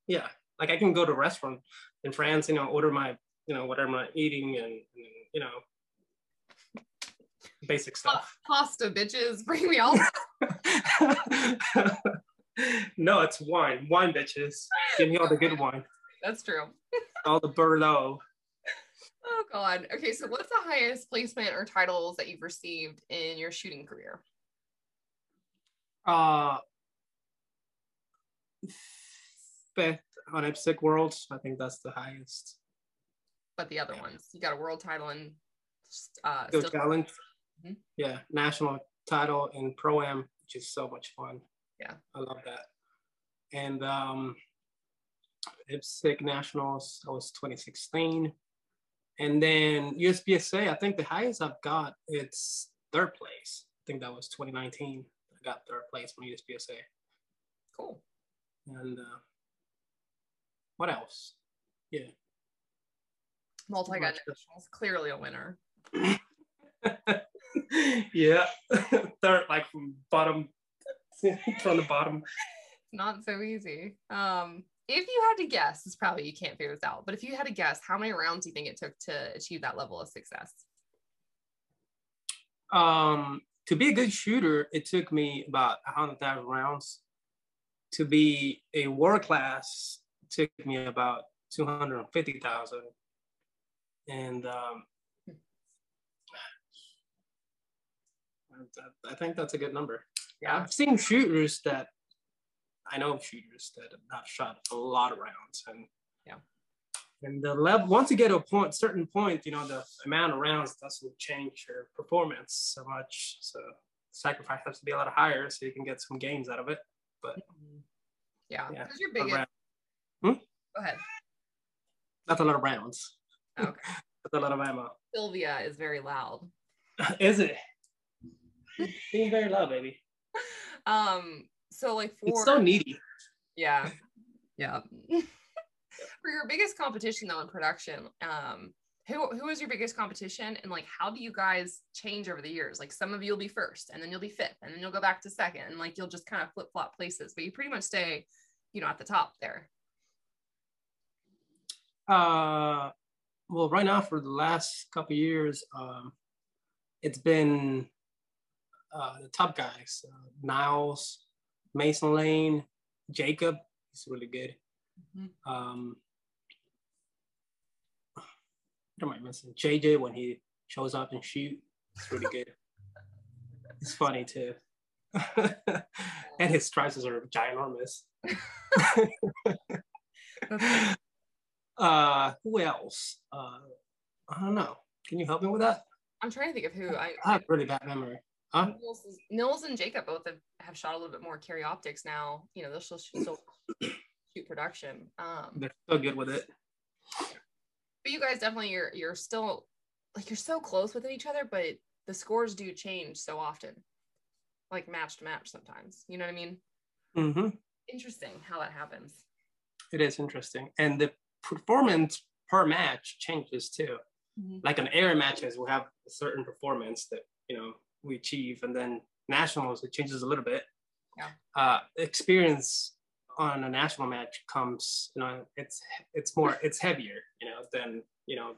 Yeah, like I can go to a restaurant in France, you know, order my, you know, whatever I'm eating, and, and you know, basic stuff. Pasta bitches, bring me all. (laughs) no, it's wine, wine, bitches. Give me all the good wine, That's true. all the Bordeaux. (laughs) Oh God. Okay, so what's the highest placement or titles that you've received in your shooting career? Uh, fifth on IPSC Worlds. I think that's the highest. But the other ones, you got a world title in uh, steel- challenge. Mhm. Yeah, national title in pro am, which is so much fun. Yeah. I love that. And um, IPSC nationals, That was 2016, and then USPSA. I think the highest I've got it's third place. I think that was 2019. I got third place from USPSA. cool. And uh, what else? Yeah. Multi gun nationals, clearly a winner. (laughs) yeah, (laughs) third like from bottom (laughs) from the bottom. Not so easy. Um, if you had to guess, it's probably you can't figure this out, but if you had to guess, how many rounds do you think it took to achieve that level of success? Um, to be a good shooter, it took me about a hundred thousand rounds. To be a world class, took me about two hundred and fifty thousand. And um, I think that's a good number. Yeah, I've seen shooters that I know shooters that have shot a lot of rounds, and yeah, and the level once you get to a point, certain point, you know, the amount of rounds doesn't change your performance so much. So sacrifice has to be a lot higher, so you can get some gains out of it. But yeah, yeah. your biggest. Hmm? Go ahead. That's a lot of rounds. Okay. (laughs) That's a lot of ammo. Sylvia is very loud. (laughs) is it? Being very loud, baby. (laughs) Um, so like for it's so needy. Yeah. (laughs) Yeah. (laughs) for your biggest competition though in production, um, who who is your biggest competition and like how do you guys change over the years? Like some of you will be first and then you'll be fifth and then you'll go back to second and like you'll just kind of flip flop places, but you pretty much stay, you know, at the top there. Uh well right now for the last couple years, um it's been uh, the top guys, uh, Nils, Mason Lane, Jacob. He's really good. Mm-hmm. Um, what am I missing? JJ when he shows up and shoot, it's really good. (laughs) it's funny too. (laughs) and his strides are ginormous. (laughs) uh, who else? Uh, I don't know. Can you help me with that? I'm trying to think of who I, I have a really bad memory. Huh? Nils, Nils, and Jacob both have, have shot a little bit more carry optics now. You know, they'll still, still (clears throat) shoot production. Um, They're so good with it. But you guys definitely you're you're still like you're so close within each other, but the scores do change so often, like match to match sometimes. You know what I mean? Mm-hmm. Interesting how that happens. It is interesting, and the performance per match changes too. Mm-hmm. Like an air matches, will have a certain performance that you know we achieve, and then nationals it changes a little bit. Yeah. Uh, experience on a national match comes, you know, it's it's more (laughs) it's heavier, you know, than you know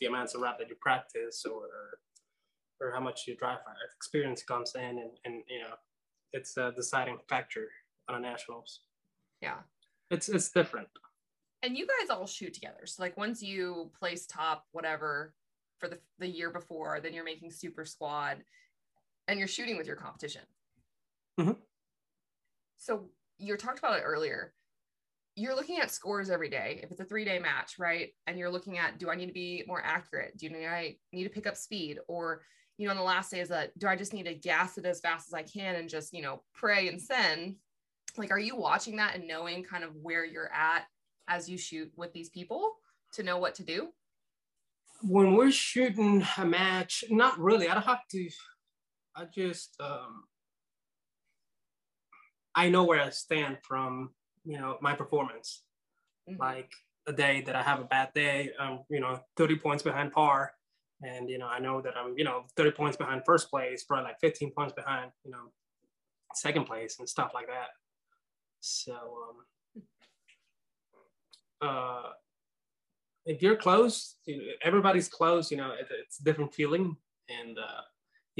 the amounts of rap that you practice or or how much you dry fire. Experience comes in, and and you know, it's a deciding factor on a nationals. Yeah. It's it's different. And you guys all shoot together. So like once you place top, whatever, for the, the year before, then you're making super squad and you're shooting with your competition. Mm-hmm. So you talked about it earlier. You're looking at scores every day. If it's a three day match, right? And you're looking at, do I need to be more accurate? Do you I need to pick up speed? Or, you know, on the last day is that, do I just need to gas it as fast as I can and just, you know, pray and send? Like, are you watching that and knowing kind of where you're at as you shoot with these people to know what to do? When we're shooting a match, not really. I don't have to I just um, I know where I stand from you know my performance. Mm-hmm. Like a day that I have a bad day, I'm you know 30 points behind par, and you know I know that I'm you know 30 points behind first place, probably like 15 points behind you know second place and stuff like that. So um, (laughs) uh, if you're close, you know, everybody's close. You know, it, it's a different feeling, and uh,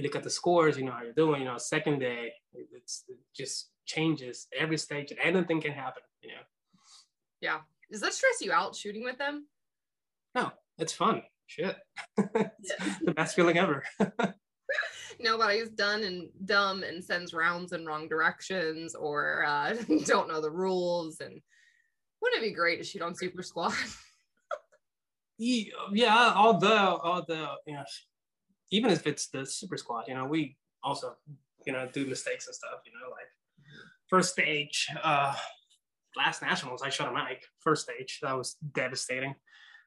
you look at the scores, you know how you're doing. You know, second day, it's it just changes every stage. Anything can happen. You know. Yeah. Does that stress you out shooting with them? No, it's fun. Shit, (laughs) the best feeling ever. (laughs) Nobody's done and dumb and sends rounds in wrong directions or uh, (laughs) don't know the rules. And wouldn't it be great to shoot on Super Squad? yeah, although although you know even if it's the super squad, you know, we also, you know, do mistakes and stuff, you know, like first stage, uh, last nationals, I shot a mike, first stage, that was devastating.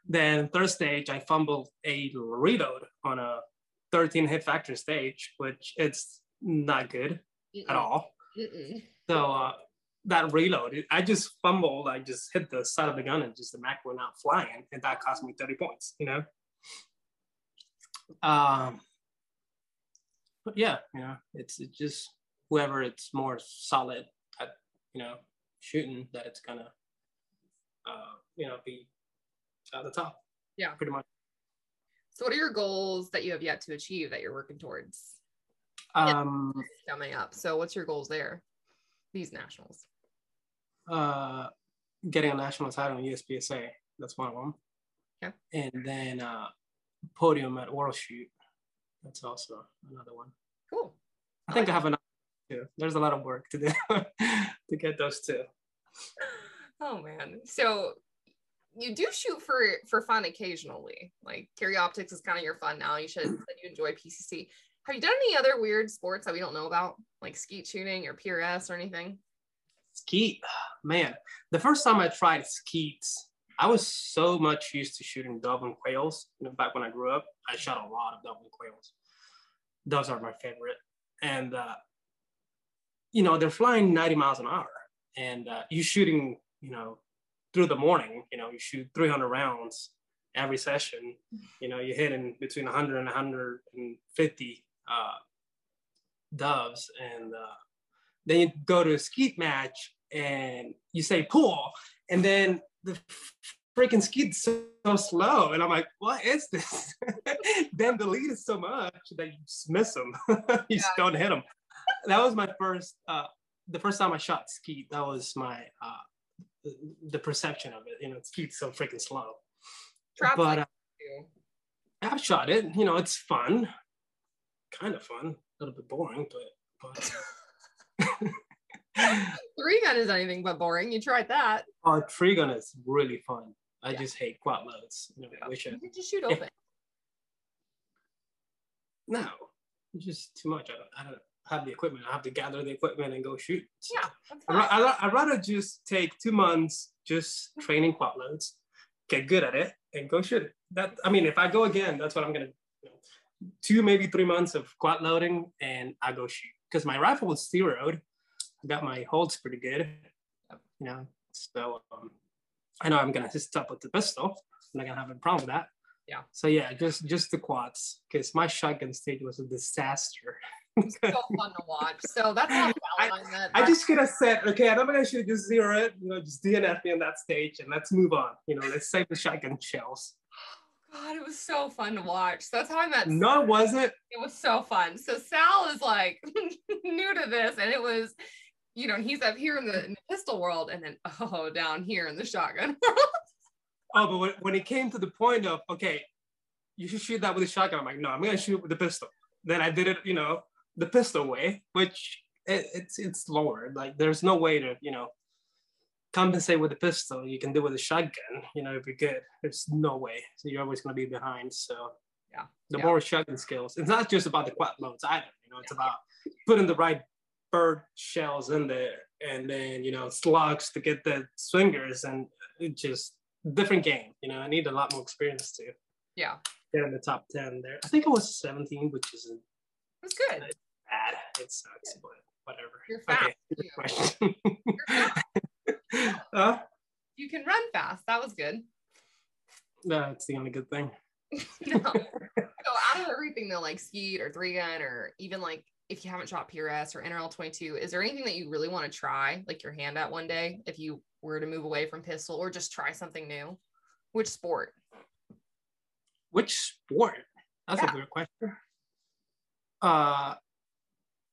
Then third stage, I fumbled a reload on a 13 hit factor stage, which it's not good Mm-mm. at all. Mm-mm. So uh, that reload, I just fumbled. I just hit the side of the gun and just the mag went out flying, and that cost me 30 points. You know, um, but yeah, you know, it's, it's just whoever it's more solid at, you know, shooting that it's gonna, uh, you know, be at the top. Yeah. Pretty much. So, what are your goals that you have yet to achieve that you're working towards Um, coming up? So, what's your goals there? These nationals. uh, getting a national title in USPSA. That's one of them. Okay. And then uh, podium at World Shoot. That's also another one. Cool. I think I have enough too. There's a lot of work to do (laughs) to get those two. Oh man. So you do shoot for for fun occasionally. Like Carry Optics is kind of your fun now. You should (clears throat) you enjoy PCC. Have you done any other weird sports that we don't know about, like skeet shooting or PRS or anything? Skeet, man. The first time I tried skeets, I was so much used to shooting dove and quails. You know, back when I grew up, I shot a lot of dove and quails. Doves are my favorite, and uh, you know they're flying 90 miles an hour, and uh, you shooting, you know, through the morning. You know, you shoot 300 rounds every session. You know, you're hitting between 100 and 150 uh, doves, and uh, then you go to a skeet match and you say pull, and then the freaking skeet's so, so slow, and I'm like, what is this? (laughs) then the lead is so much that you just miss them, (laughs) you just don't hit them. That was my first, uh, the first time I shot skeet. That was my uh, the, perception of it. You know, skeet's so freaking slow. Trap but uh. I've shot it. You know, it's fun, kind of fun, a little bit boring, but but. (laughs) (laughs) Three gun is anything but boring. You tried that. Oh, three gun is really fun. I Yeah. just hate quad loads. You know, I wish I, You could just shoot open. no, it's just too much. I don't, I don't have the equipment. I have to gather the equipment and go shoot. Yeah, I fine. ra- I ra- I'd rather just take two months just training quad loads, get good at it, and go shoot it. That I mean, if I go again, that's what I'm gonna. You know, two maybe three months of quad loading, and I go shoot because my rifle was zeroed. I got my holds pretty good. You know, so um, I know I'm gonna just up with the pistol. I'm not gonna have a problem with that. Yeah. So yeah, just just the quads because my shotgun stage was a disaster. so fun to watch. So that's how Valentine met. I just could have said, okay, I'm gonna shoot just zero it, you know, just DNF me on that stage and let's move on. You know, let's save the shotgun shells. God, it was so fun to watch. That's how I met. No, it wasn't. It was so fun. So Sal is like (laughs) new to this, and it was, you know, and he's up here in the, in the pistol world, and then (laughs) oh, down here in the shotgun (laughs) world. Oh, but when, when it came to the point of, okay, you should shoot that with a shotgun, I'm like, no, I'm gonna shoot with the pistol. Then I did it, you know, the pistol way, which it, it's it's lower. Like there's no way to, you know, compensate with a pistol. You can do with a shotgun, you know, if you're good. There's no way. So you're always gonna be behind. So Yeah. the Yeah. more shotgun skills. It's not just about the quad loads either. You know, it's Yeah. about putting the right bird shells in there and then you know slugs to get the swingers and it just different game. You know, I need a lot more experience to Yeah, get in the top 10 there. I think it was 17, which isn't good. bad. It sucks, but whatever. You're fast. Okay, good question. You're fast. (laughs) You can run fast. That was good. that's the only good thing. (laughs) no. So out of everything though, like skeet or three gun, or even like if you haven't shot PRS or NRL 22, is there anything that you really want to try, like your hand at one day, if you were to move away from pistol or just try something new? Which sport? Which sport? That's Yeah. a good question. Uh,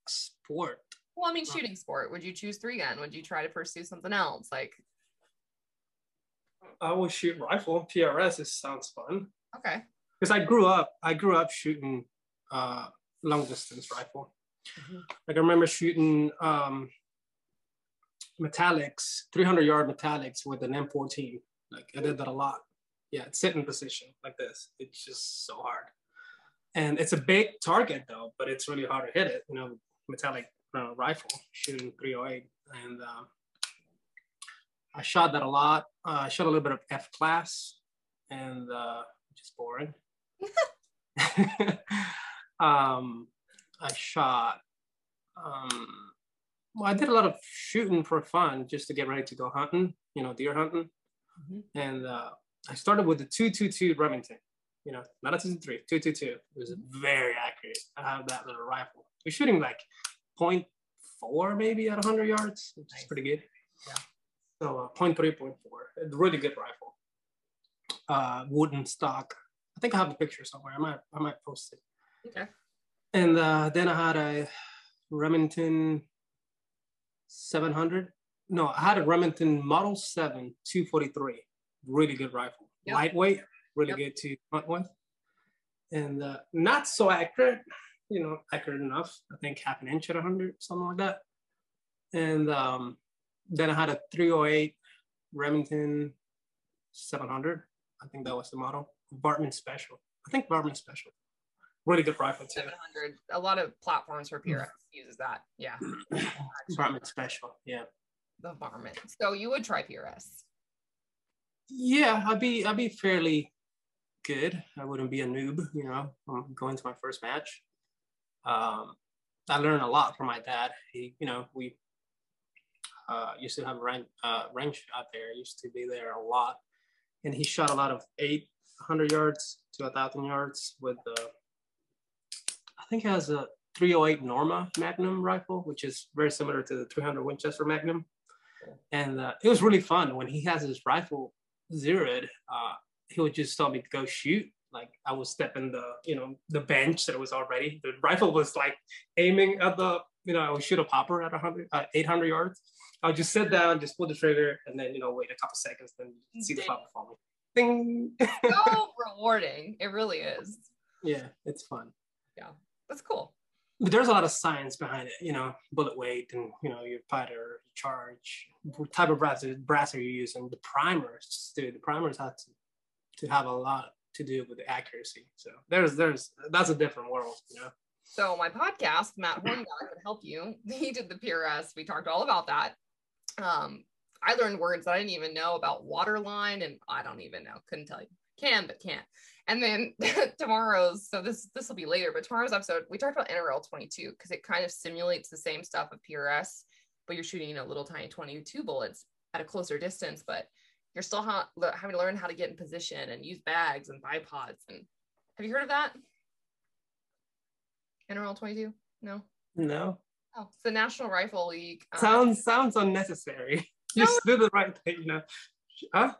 sport. Well, I mean, shooting sport. Would you choose three gun? Would you try to pursue something else? Like, I will shoot rifle. PRS is, sounds fun okay. because I grew up. I grew up shooting uh, long distance rifle. Mhm. Like I remember shooting um, metallics, 300 yard metallics with an M14. Like I did that a lot. Yeah, sit in position like this. It's just so hard. And it's a big target though, but it's really hard to hit it. You know, metallic uh, rifle shooting 308. And um, I shot that a lot. Uh, I shot a little bit of F class and uh, which is boring. (laughs) (laughs) um, I shot. Um, well, I did a lot of shooting for fun, just to get ready to go hunting. You know, deer hunting. Mhm. And uh, I started with the 222 Remington. You know, not a 223, 222. It was very accurate. I have that little rifle. We're shooting like 0.4 maybe at 100 yards, which is pretty good. Yeah. So uh, 0.3, 0.4. A really good rifle. Uh, wooden stock. I think I have a picture somewhere. I might I might post it. Okay. And uh, then I had a Remington 700. No, I had a Remington Model 7 243. Really good rifle. Yep. Lightweight, really Yep. good to hunt with. And uh, not so accurate, you know, accurate enough. I think half an inch at 100, something like that. And um, then I had a 308 Remington 700. I think that was the model. Varmint Special. I think Varmint Special. Really good rifle too. 700. A lot of platforms for PRS uses that. Yeah. (clears throat) Varmint Special. Yeah. The varmint. So you would try PRS. Yeah, I'd be I'd be fairly good. I wouldn't be a noob, you know, I'm going to my first match. Um, I learned a lot from my dad. He, you know, we uh, used to have a range, uh, range out there. Used to be there a lot, and he shot a lot of 800 yards to a thousand yards with the. I think he has a 308 Norma Magnum rifle, which is very similar to the 300 Winchester Magnum. And uh, it was really fun when he has his rifle zeroed. Uh, he would just tell me to go shoot. Like I was stepping the, you know, the bench that was already. The rifle was like aiming at the, you know, I would shoot a popper at 100, uh, 800 yards. I would just sit down, just pull the trigger, and then you know wait a couple seconds, then you'd see the popper fall. Ding. (laughs) So rewarding. It really is. yeah, it's fun. That's cool. But there's a lot of science behind it, you know, bullet weight and you know your powder, charge, what type of brass brass are you using, the primers, dude. The primers have to to have a lot to do with the accuracy. So there's there's that's a different world, you know. So my podcast, Matt Hornback, could help you. (laughs) He did the PRS. We talked all about that. Um, I learned words that I didn't even know about waterline, and I don't even know. Couldn't tell you. Can but can't. And then (laughs) tomorrow's, so this this will be later, but tomorrow's episode, we talked about NRL 22 because it kind of simulates the same stuff of PRS, but you're shooting, a little tiny 22 bullets at a closer distance, but you're still ha- having to learn how to get in position and use bags and bipods. And have you heard of that? NRL 22? No. No, Oh, it's the National Rifle League. um, sounds sounds unnecessary. (laughs) No. Just do the right thing, you know. Huh?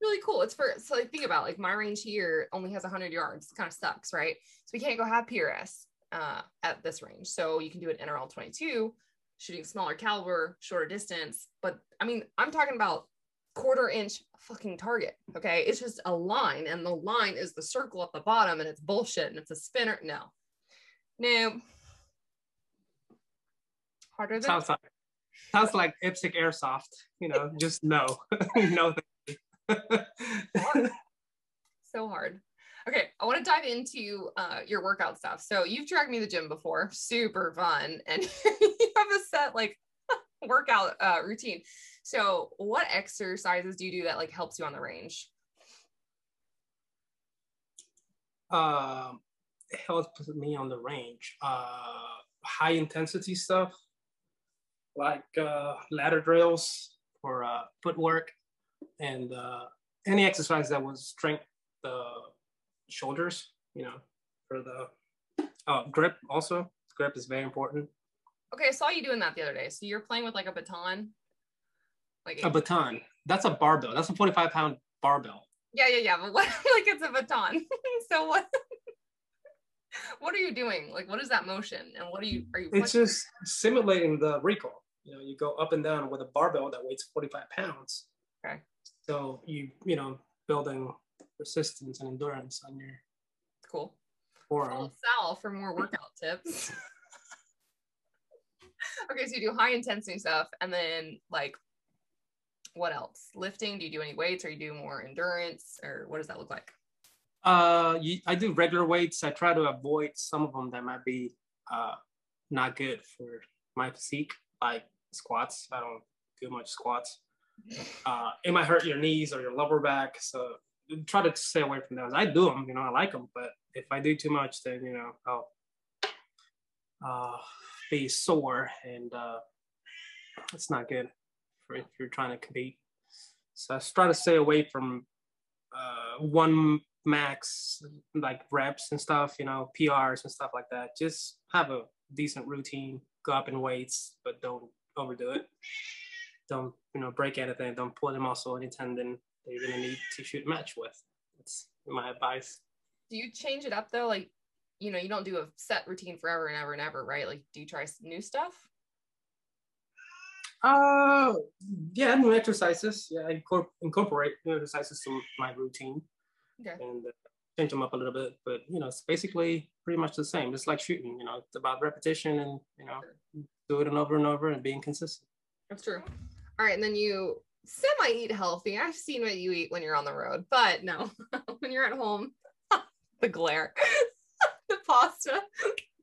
Really cool. It's for so like think about it, like my range here only has 100 yards. Kind of sucks, right? So we can't go have PRS uh, at this range. So you can do an NRL 22, shooting smaller caliber, shorter distance. But I mean, I'm talking about quarter inch fucking target. Okay, it's just a line, and the line is the circle at the bottom, and it's bullshit, and it's a spinner. No, no. Harder than Sounds like sounds like IPSC airsoft, you know, just no. (laughs) no (laughs) so hard. Okay, I want to dive into uh, your workout stuff. So you've dragged me to the gym before, super fun, and (laughs) you have a set like (laughs) workout uh, routine. So what exercises do you do that like helps you on the range? um, it helps me on the range. Uh, high intensity stuff like uh, ladder drills for uh, footwork and uh, any exercise that would strengthen the shoulders, you know, for the uh, grip also. Grip is very important. Okay, I saw you doing that the other day. So you're playing with like a baton, like A baton, that's a barbell. That's a 45 pound barbell. yeah, yeah, yeah. (laughs) But what like it's a baton. (laughs) so what? (laughs) what are you doing? Like, what is that motion? And what are you? Are you? It's just simulating the recoil. You know, you go up and down with a barbell that weighs 45 pounds. Okay. So you, you know, building resistance and endurance on your cool. forearm. Follow Sal for more workout (laughs) tips. okay, so you do high intensity stuff, and then like, what else? Lifting? Do you do any weights, or you do more endurance, or what does that look like? Uh, you, I do regular weights. I try to avoid some of them that might be uh, not good for my physique, like squats. I don't do much squats. Uh, it might hurt your knees or your lower back. So try to stay away from those. I do them, you know, I like them, but if I do too much, then, you know, I'll uh, be sore and uh, it's not good for if you're trying to compete. So I try to stay away from uh, one max like reps and stuff, you know, PRs and stuff like that. Just have a decent routine, go up in weights, but don't overdo it. Don't, you know, break anything, don't pull any muscle, any tendon that you're gonna need to shoot a match with. That's my advice. Do you change it up though? Like, you know, you don't do a set routine forever and ever and ever, right? Like, do you try new stuff? Uh, yeah, new exercises. Yeah, I incorporate new exercises to my routine Okay. and uh, change them up a little bit. But you know, it's basically pretty much the same. It's like shooting. You know, it's about repetition and you know, do it and over and over and being consistent. That's true. All right, and then you semi eat healthy. I've seen what you eat when you're on the road, but no, (laughs) when you're at home, (laughs) the glare, (laughs) the pasta,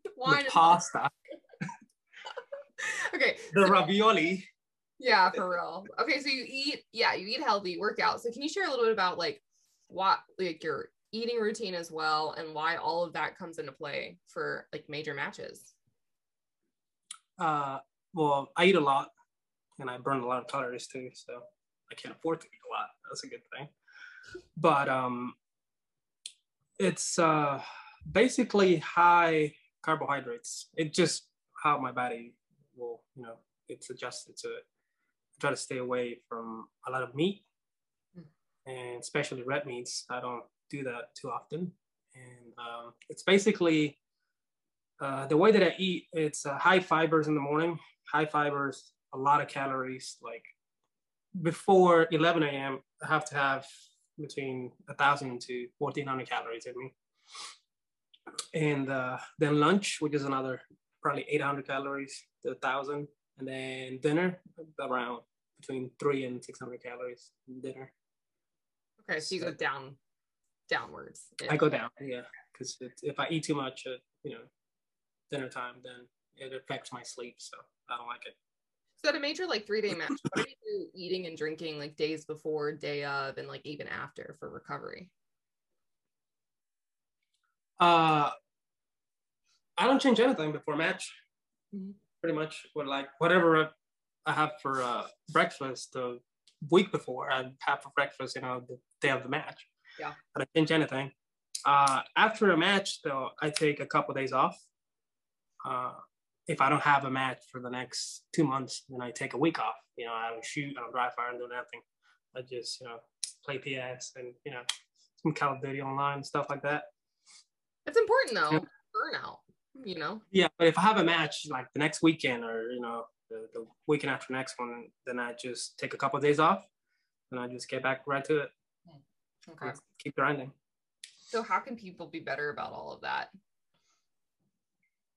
the wine, the pasta, okay, the so- ravioli. Yeah, for real. Okay, so you eat, yeah, you eat healthy, work out. So can you share a little bit about like what like your eating routine as well and why all of that comes into play for like major matches? Uh, well, I eat a lot, and I burn a lot of calories too. So I can't afford to eat a lot. That's a good thing. But um, it's uh basically high carbohydrates. It just how my body will, you know, it's adjusted to it. I try to stay away from a lot of meat, and especially red meats. I don't do that too often, and um, it's basically uh, the way that I eat. It's uh, high fibers in the morning, high fibers, a lot of calories. Like before 11 a.m., I have to have between a thousand to 1400 calories in me, and uh, then lunch, which is another probably 800 calories to a thousand, and then dinner around between three and 600 calories in dinner. Okay, so you go down downwards. I go down, yeah, because if I eat too much at you know dinner time, then it affects my sleep, so I don't like it. So at a major like three day (laughs) match, what are you eating and drinking like days before, day of, and like even after for recovery? Uh, I don't change anything before match. Mhm. Pretty much, what like whatever I have for uh, breakfast the week before, I have for breakfast, you know, the day of the match. Yeah. I don't change anything. Uh, after a match, though, I take a couple days off. Uh, if I don't have a match for the next two months, then I take a week off. You know, I don't shoot, I don't dry fire, I don't do nothing. I just, you know, play PS and, you know, some Call of Duty online and stuff like that. It's important though. Yeah. Burnout, you know. Yeah, but if I have a match like the next weekend or you know the, the weekend after next one, then I just take a couple of days off, and I just get back right to it. Hmm. Okay. Keep grinding. So how can people be better about all of that?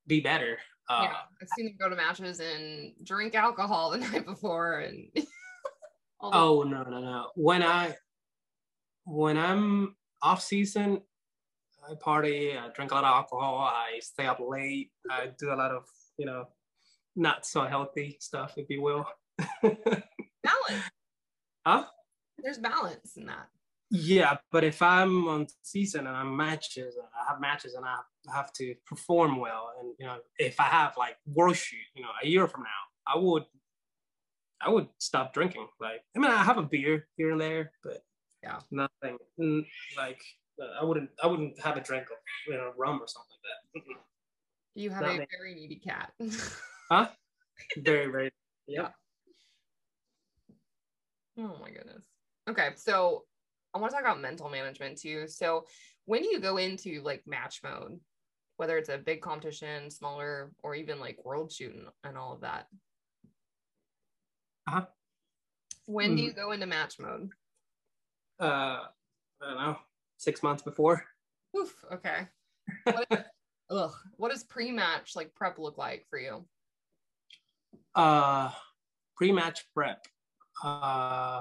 Be better. Uh, yeah, I've seen them go to matches and drink alcohol the (laughs) night before and. (laughs) Oh no no no! When I when I'm off season, I party. I drink a lot of alcohol. I stay up late. I do a lot of you know not so healthy stuff, if you will. (laughs) balance. huh? There's balance in that. Yeah, but if I'm on season and I'm matches, I have matches and I have to perform well, and you know, if I have like world shoot, you know, a year from now, I would, I would stop drinking. Like, I mean, I have a beer here and there, but Yeah. nothing like I wouldn't, I wouldn't have a drink of you know rum or something like that. You have Not a very needy cat. (laughs) Huh? Very, very. Yeah. Oh my goodness. Okay, so I want to talk about mental management too. So when you go into like match mode, whether it's a big competition, smaller, or even like world shooting and all of that. Uh-huh. When do you go into match mode? Uh, I don't know. Six months before. Oof. Okay. What is, (laughs) ugh. What does pre-match like prep look like for you? uh pre-match prep uh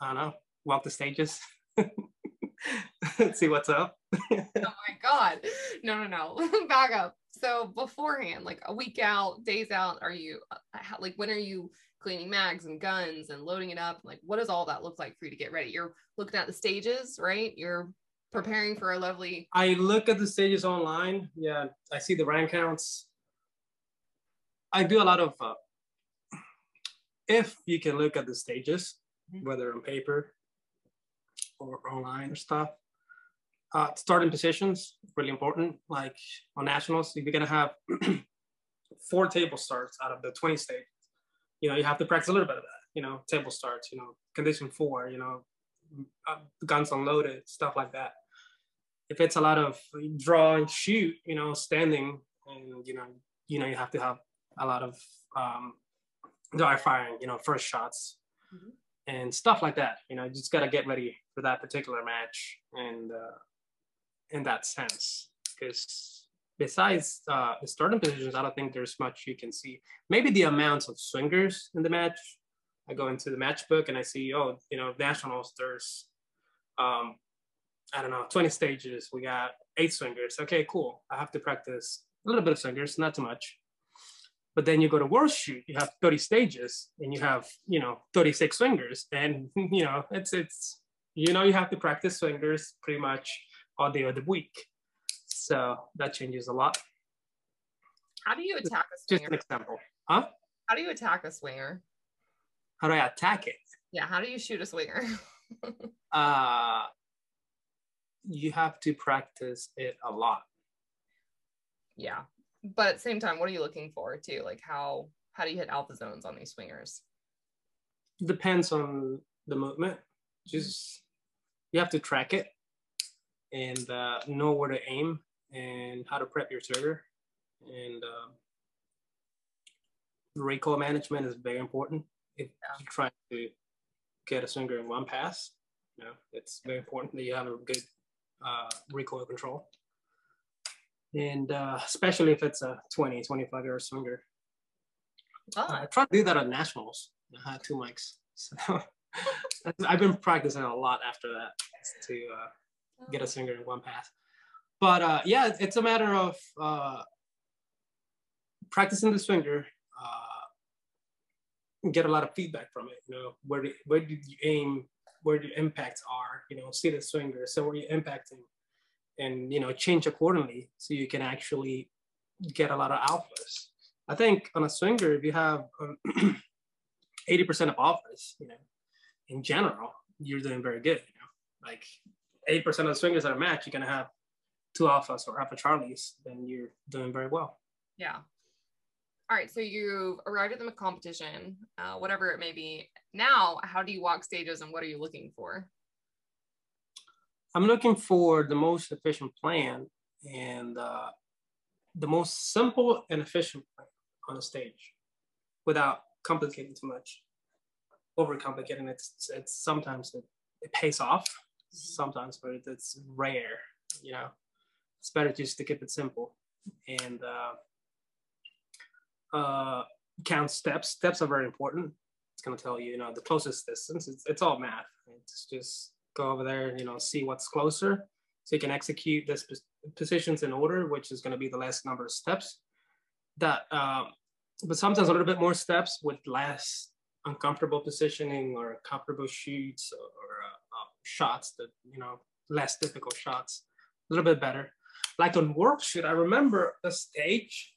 i don't know walk the stages (laughs) see what's up. Oh my god. No no no. (laughs) Back up. So beforehand like a week out days out are you uh, like when are you cleaning mags and guns and loading it up? Like what does all that look like for you to get ready? You're looking at the stages right? You're preparing for a lovely i look at the stages online. Yeah i see the rank counts. I do a lot of uh, if you can look at the stages. Whether on paper or online or stuff. Uh, starting positions really important. Like on nationals, if you're gonna have (clears throat) four table starts out of the 20 stages, you know you have to practice a little bit of that. You know, table starts. You know, condition four. You know, uh, guns unloaded, stuff like that. If it's a lot of draw and shoot, you know, standing, and you know, you know, you have to have a lot of um, dry firing. You know, first shots. Mm-hmm and stuff like that. You know, you just got to get ready for that particular match and uh, in that sense. Because besides uh, the starting positions, I don't think there's much you can see. Maybe the amounts of swingers in the match. I go into the match book and I see, oh, you know, nationals, there's, um, I don't know, 20 stages. We got eight swingers. Okay, cool. I have to practice a little bit of swingers, not too much. But then you go to World Shoot, you have 30 stages and you have, you know, 36 swingers. And, (laughs) you know, it's, it's, you know, you have to practice swingers pretty much all day of the week. So that changes a lot. How do you attack a swinger? Just an example. Huh? How do you attack a swinger? How do I attack it? Yeah, how do you shoot a swinger? (laughs) uh you have to practice it a lot. Yeah but at the same time, what are you looking for too? Like how how do you hit alpha zones on these swingers? Depends on the movement. Just you have to track it and uh, know where to aim and how to prep your trigger. And uh, recoil management is very important. If yeah. you try to get a swinger in one pass, you know, it's very important that you have a good uh, recoil control and uh, especially if it's a 20, 25 year swinger. Oh. Uh, I try to do that on nationals. I had two mikes. So (laughs) I've been practicing a lot after that to uh, get a swinger in one pass. But uh, yeah, it's a matter of uh, practicing the swinger, uh, get a lot of feedback from it. You know, where, do, where did you aim? Where the impacts are? You know, see the swinger. So where you impacting? And you know change accordingly so you can actually get a lot of alphas. I think on a swinger, if you have um, (clears throat) 80% of alphas, you know, in general, you're doing very good. You know, like 80% of the swingers at a match, you're gonna have two alphas or alpha charlies, then you're doing very well. Yeah. All right, so you've arrived at the competition, uh, whatever it may be. Now, how do you walk stages and what are you looking for? I'm looking for the most efficient plan and uh, the most simple and efficient plan on a stage without complicating too much. Overcomplicating it's it's sometimes it, it pays off, sometimes but it's rare. You know, it's better just to keep it simple and uh, uh, count steps. Steps are very important. It's gonna tell you, you know, the closest distance. It's, it's all math. It's just go over there and you know see what's closer so you can execute this positions in order which is going to be the less number of steps. That um, but sometimes a little bit more steps with less uncomfortable positioning or comfortable shoots or, uh, uh, shots that you know less difficult shots a little bit better. Like on World Shoot i remember a stage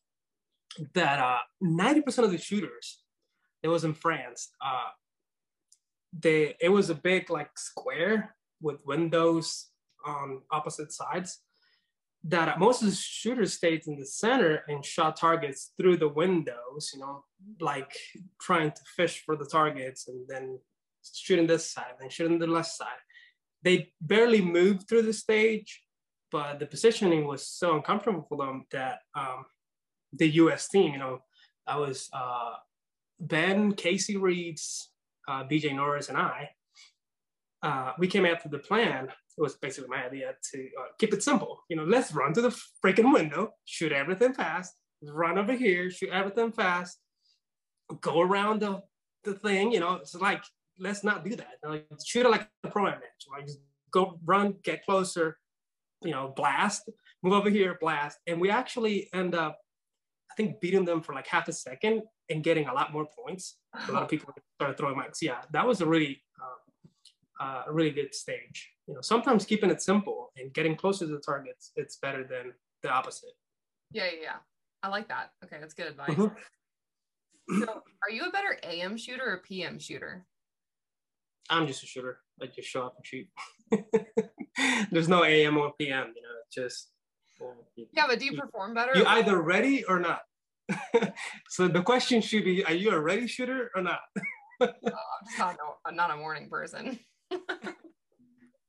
that uh, 90% of the shooters it was in france uh, they it was a big like square with windows on opposite sides that most of the shooters stayed in the center and shot targets through the windows, you know, like trying to fish for the targets and then shooting this side and shooting the left side. They barely moved through the stage, but the positioning was so uncomfortable for them that um, the US team, you know, I was uh, Ben, Casey Reeds, uh, BJ Norris and I, uh, we came with the plan. It was basically my idea to uh, keep it simple. You know, let's run to the freaking window, shoot everything fast, run over here, shoot everything fast, go around the, the thing. You know, it's like, let's not do that. Like, shoot it like a pro match. Like, just go run, get closer, you know, blast, move over here, blast. And we actually end up, I think, beating them for like half a second and getting a lot more points. A lot of people started throwing mikes. Yeah, that was a really, uh, uh, really good stage. You know, sometimes keeping it simple and getting closer to the targets, it's better than the opposite. Yeah, yeah, yeah. I like that. Okay, that's good advice. Mm-hmm. so, are you a better AM shooter or PM shooter? I'm just a shooter. I just show up and shoot. (laughs) There's no AM or PM, you know, just. Yeah, but do you perform better? You either ready or not. (laughs) so the question should be: Are you a ready shooter or not? (laughs) uh, I'm just not, no, not a morning person. well,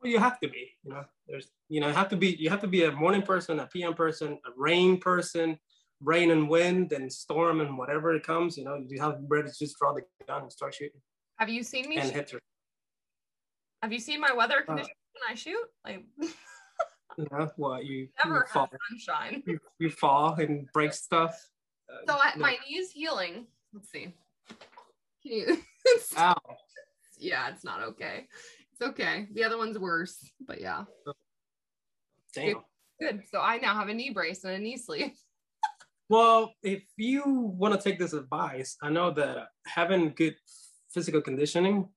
you have to be. You know, there's you know, you have to be. You have to be a morning person, a PM person, a rain person, rain and wind and storm and whatever it comes. You know, you have to ready to just draw the gun and start shooting. Have you seen me? And shoot? hit her. Have you seen my weather uh, conditions uh, when I shoot? Like. (laughs) yeah, what you never you fall. sunshine. You, you, fall and break (laughs) stuff. Uh, so I, no. my knee's healing. Let's see. Can you? (laughs) Ow. Yeah, it's not okay. It's okay. The other one's worse, but yeah. Damn. Good. Good. So I now have a knee brace and a knee sleeve. (laughs) well, if you want to take this advice, I know that having good physical conditioning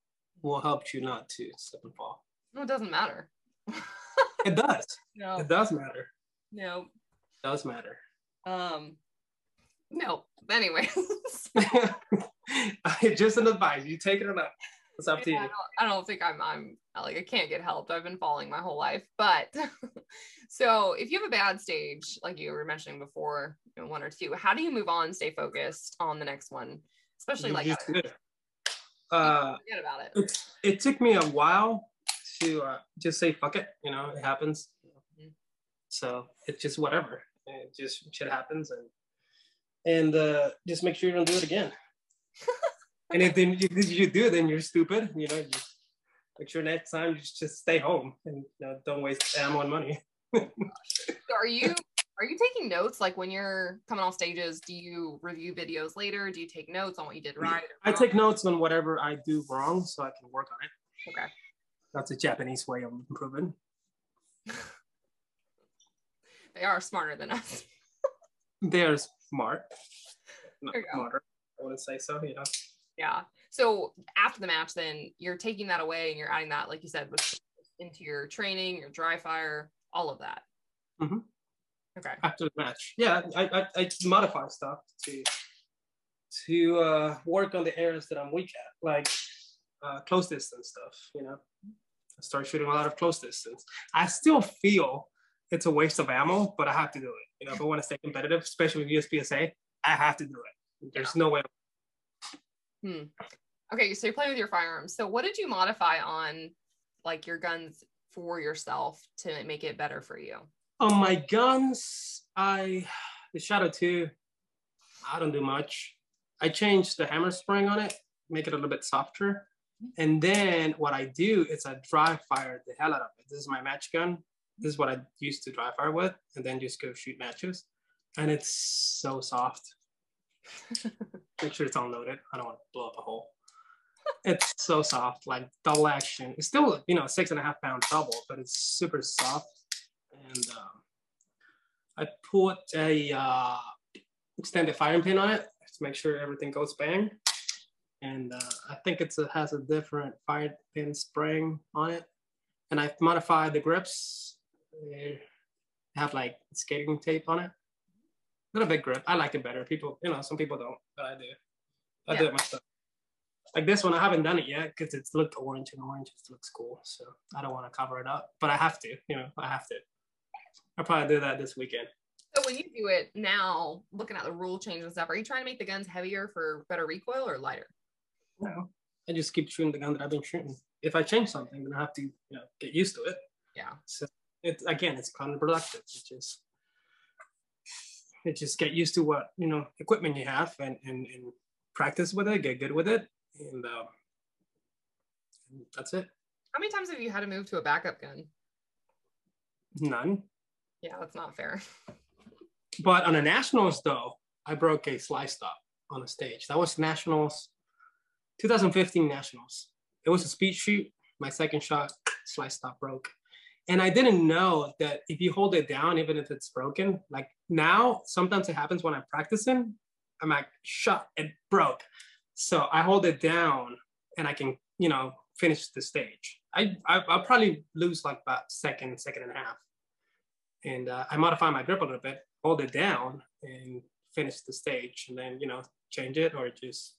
will help you not to slip and fall. No, it doesn't matter. It does. No. It does matter. No. It does matter. Um no. Anyway. (laughs) Just an advice. You take it or not. It's up to you. I don't, I don't, think I'm I'm like I can't get helped. I've been falling my whole life. But (laughs) so if you have a bad stage, like you were mentioning before, you know, one or two, how do you move on, stay focused on the next one? Especially you like uh, forget about it. it. It took me a while to uh, just say fuck it. You know, it happens. Mm-hmm. So it's just whatever. It just shit happens, and and uh, just make sure you don't do it again. (laughs) and if then you, you do, then you're stupid. You know, make sure next time you just stay home and you know, don't waste ammo and money. (laughs) are you are you taking notes like when you're coming off stages do you review videos later do you take notes on what you did right i take notes on whatever i do wrong so i can work on it okay that's a japanese way of improving. They are smarter than us. (laughs) They're smart. Not smarter i wouldn't say so you know yeah. So after the match then you're taking that away and you're adding that like you said with, into your training your dry fire all of that. Mm-hmm. Okay. After the match, yeah, I, I, I modify stuff to to uh, work on the areas that I'm weak at, like uh, close distance stuff. You know, start shooting a lot of close distance. I still feel it's a waste of ammo, but I have to do it. You know, if I want to stay competitive, especially with USPSA, I have to do it. There's yeah. no way. Hmm. Okay, so you're playing with your firearms. So what did you modify on, like your guns for yourself to make it better for you? On my guns, I the Shadow 2, I don't do much. I changed the hammer spring on it, make it a little bit softer. And then what I do is I dry fire the hell out of it. This is my match gun. This is what I used to dry fire with, and then just go shoot matches. And it's so soft. (laughs) Make sure it's unloaded. I don't want to blow up a hole. It's so soft, like double action. It's still, you know, six and a half pound double, but it's super soft and um, I put a uh, extended firing pin on it to make sure everything goes bang. And uh, I think it has a different fire pin spring on it. And I've modified the grips. They have like skating tape on it. Not a big grip. I like it better. People, you know, some people don't, but I do. I yeah. do it myself. Like this one, I haven't done it yet because it's looked orange and orange just looks cool. So I don't want to cover it up, but I have to, you know, I have to. I'll probably do that this weekend. So when you do it now, looking at the rule change and stuff, are you trying to make the guns heavier for better recoil or lighter? No, I just keep shooting the gun that I've been shooting. If I change something, then I have to, you know, get used to it. Yeah. So it again, it's counterproductive. It's just it just get used to what you know equipment you have and and, and practice with it, get good with it, and, uh, that's it. How many times have you had to move to a backup gun? None. Yeah, that's not fair. But on the nationals, though, I broke a slide stop on the stage. That was nationals, 2015 nationals. It was a speed shoot. My second shot, (clears throat) slide stop broke. And I didn't know that if you hold it down, even if it's broken, like now, sometimes it happens when I'm practicing. I'm like, shot, it broke. So I hold it down and I can, you know, finish the stage. I, I will probably lose like about second, second and a half and uh, I modify my grip a little bit, hold it down, and finish the stage, and then you know change it or just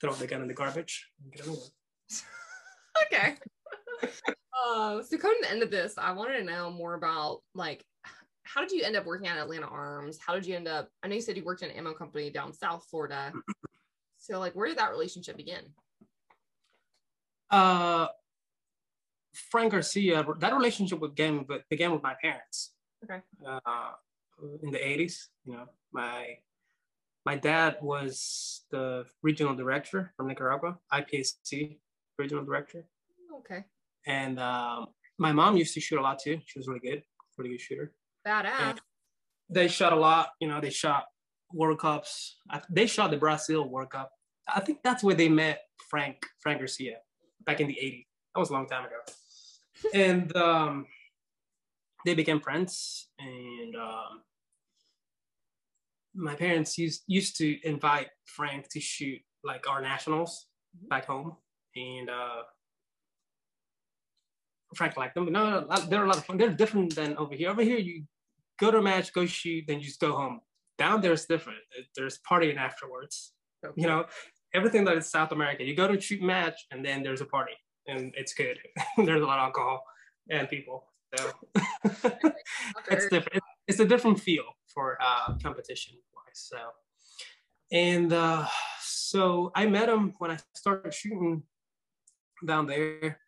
throw the gun in the garbage and get (laughs) okay. Uh, so coming to the end of this, I wanted to know more about like how did you end up working at Atlanta Arms? How did you end up? I know you said you worked in an ammo company down South Florida. (clears throat) So like, where did that relationship begin? Uh, Frank Garcia. That relationship began with began with my parents. Okay. Uh, in the '80s, you know, my my dad was the regional director from Nicaragua, IPSC regional director. Okay. And um, my mom used to shoot a lot too. She was really good, really good shooter. Badass. And they shot a lot. You know, they shot World Cups. They shot the Brazil World Cup. I think that's where they met Frank Frank Garcia back in the 80s. That was a long time ago. (laughs) and um, they became friends. And um, my parents used used to invite Frank to shoot like our nationals back home. And uh, Frank liked them, but no, no, they're a lot of fun. They're different than over here. Over here, you go to a match, go shoot, then you just go home. Down there, it's different. There's partying afterwards. Okay. You know, everything that is South America. You go to shoot match, and then there's a party, and it's good. (laughs) there's a lot of alcohol and people. So (laughs) (laughs) it's different. It's a different feel for uh, competition wise. So, and uh, so I met him when I started shooting down there.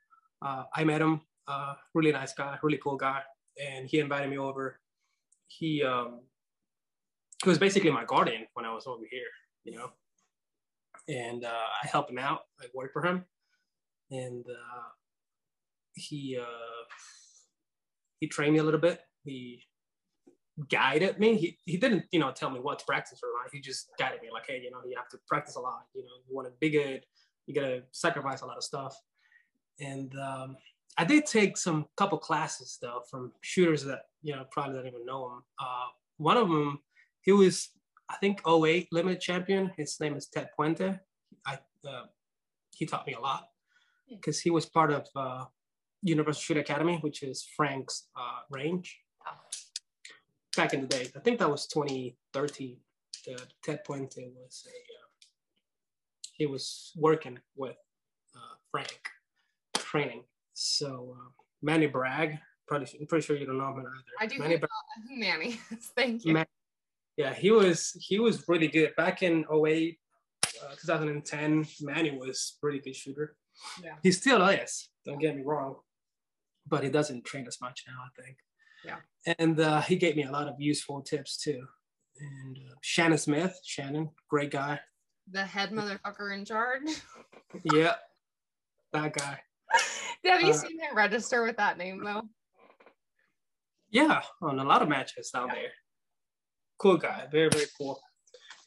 Uh, I met him, uh, really nice guy, really cool guy, and he invited me over. He um, he was basically my guardian when I was over here, you know, and uh, I helped him out. I worked for him, and uh, he uh, he trained me a little bit. He guided me. He, he didn't, you know, tell me what to practice or not. He just guided me like, hey, you know, you have to practice a lot. You know, you want to be good, you got to sacrifice a lot of stuff. And um, I did take some couple classes though from shooters that you know probably don't even know him. Uh, one of them, he was I think 08 limited champion. His name is Ted Puente. I uh, he taught me a lot because he was part of uh, Universal Shoot Academy, which is Frank's uh, range. Back in the day, I think that was 2013. The Ted Puente was a uh, he was working with uh, Frank training. So uh, Manny Bragg, probably I'm pretty sure you don't know him either. I do. Manny, Bragg, (laughs) Manny. (laughs) Thank you. Man, yeah, he was he was really good back in 08, uh, 2010. Manny was pretty good shooter. Yeah. He still is. Don't get me wrong, but he doesn't train as much now. I think. Yeah. And uh, he gave me a lot of useful tips too. And uh, Shannon Smith, Shannon, great guy. The head motherfucker in charge. (laughs) yeah, that guy. (laughs) Have you uh, seen him register with that name though? Yeah, on a lot of matches down yeah. there. Cool guy, very very cool.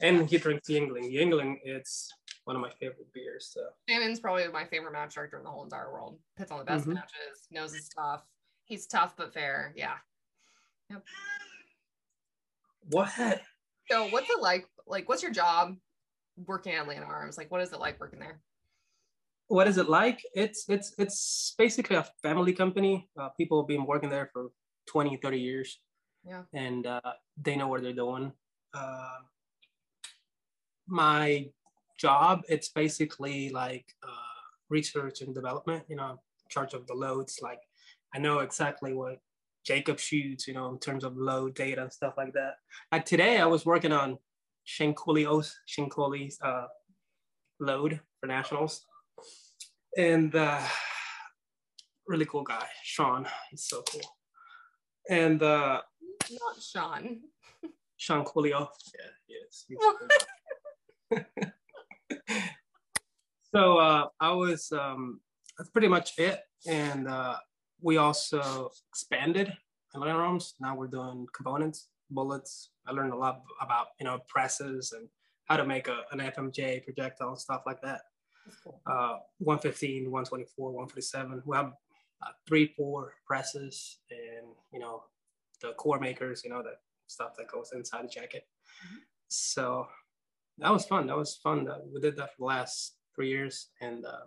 And he drinks Yuengling. Yuengling, it's one of my favorite beers. So Shannon's probably my favorite match director in the whole entire world. Puts on the best mm-hmm. matches, knows his stuff. He's tough but fair. Yeah. Yep. What? So what's it like? Like, what's your job working at Atlanta Arms? Like, what is it like working there? what is it like? It's it's it's basically a family company. Uh, people have been working there for 20, 30 years. Yeah. And uh, they know what they're doing. Uh, my job, it's basically like uh, research and development, you know, charge of the loads. Like I know exactly what Jacob shoots, you know, in terms of load data and stuff like that. Like today I was working on Shane Cooley's, Shane Cooley's uh, load for nationals and uh, really cool guy, Sean. He's so cool. And uh, not Sean. Sean Coolio. Yeah, he is. (laughs) so uh, I was. Um, that's pretty much it. And uh, we also expanded Atlanta Arms. Now we're doing components, bullets. I learned a lot about you know presses and how to make a, an FMJ projectile and stuff like that uh, 115, 124, 147. We have uh, three, four presses and, you know, the core makers, you know, the stuff that goes inside the jacket. Mm-hmm. So that was fun. That was fun. we did that for the last three years and uh,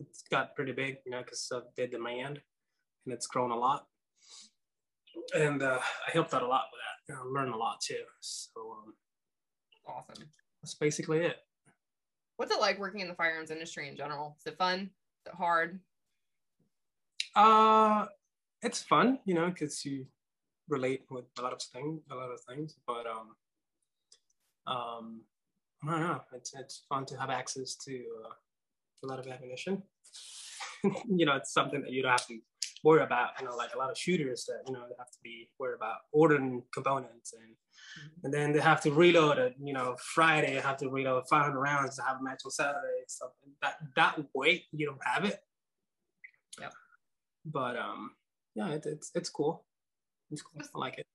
it's got pretty big, you know, because of the demand and it's grown a lot. And uh, I helped out a lot with that. I learned a lot too. So um, awesome. That's basically it. What's it like working in the firearms industry in general? Is it fun? Is it hard? Uh, it's fun, you know, because you relate with a lot of things, a lot of things. But um, um, I don't know. It's it's fun to have access to uh, a lot of ammunition. (laughs) you know, it's something that you don't have to worry about. You know, like a lot of shooters that you know they have to be worried about ordering components and mm-hmm. and then they have to reload it. You know, Friday have to reload 500 rounds to have a match on Saturday. So that that weight you don't have it. Yeah. But um, yeah, it, it's it's cool. It's cool. I like it.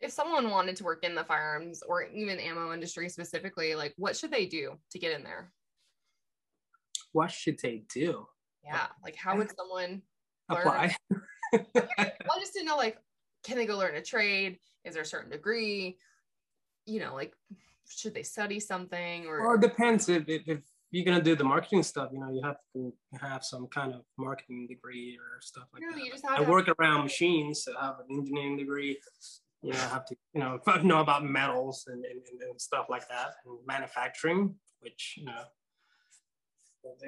If someone wanted to work in the firearms or even ammo industry specifically, like what should they do to get in there? What should they do? Yeah, like how would someone apply? (laughs) I just didn't know like can they go learn a trade? Is there a certain degree? You know, like should they study something or? Or it depends if, if, if you're gonna do the marketing stuff, you know, you have to have some kind of marketing degree or stuff like no, that. You just have I work around machines, so I have an engineering degree. You know, I have to, you know, (laughs) know about metals and, and, and stuff like that, and manufacturing, which you know,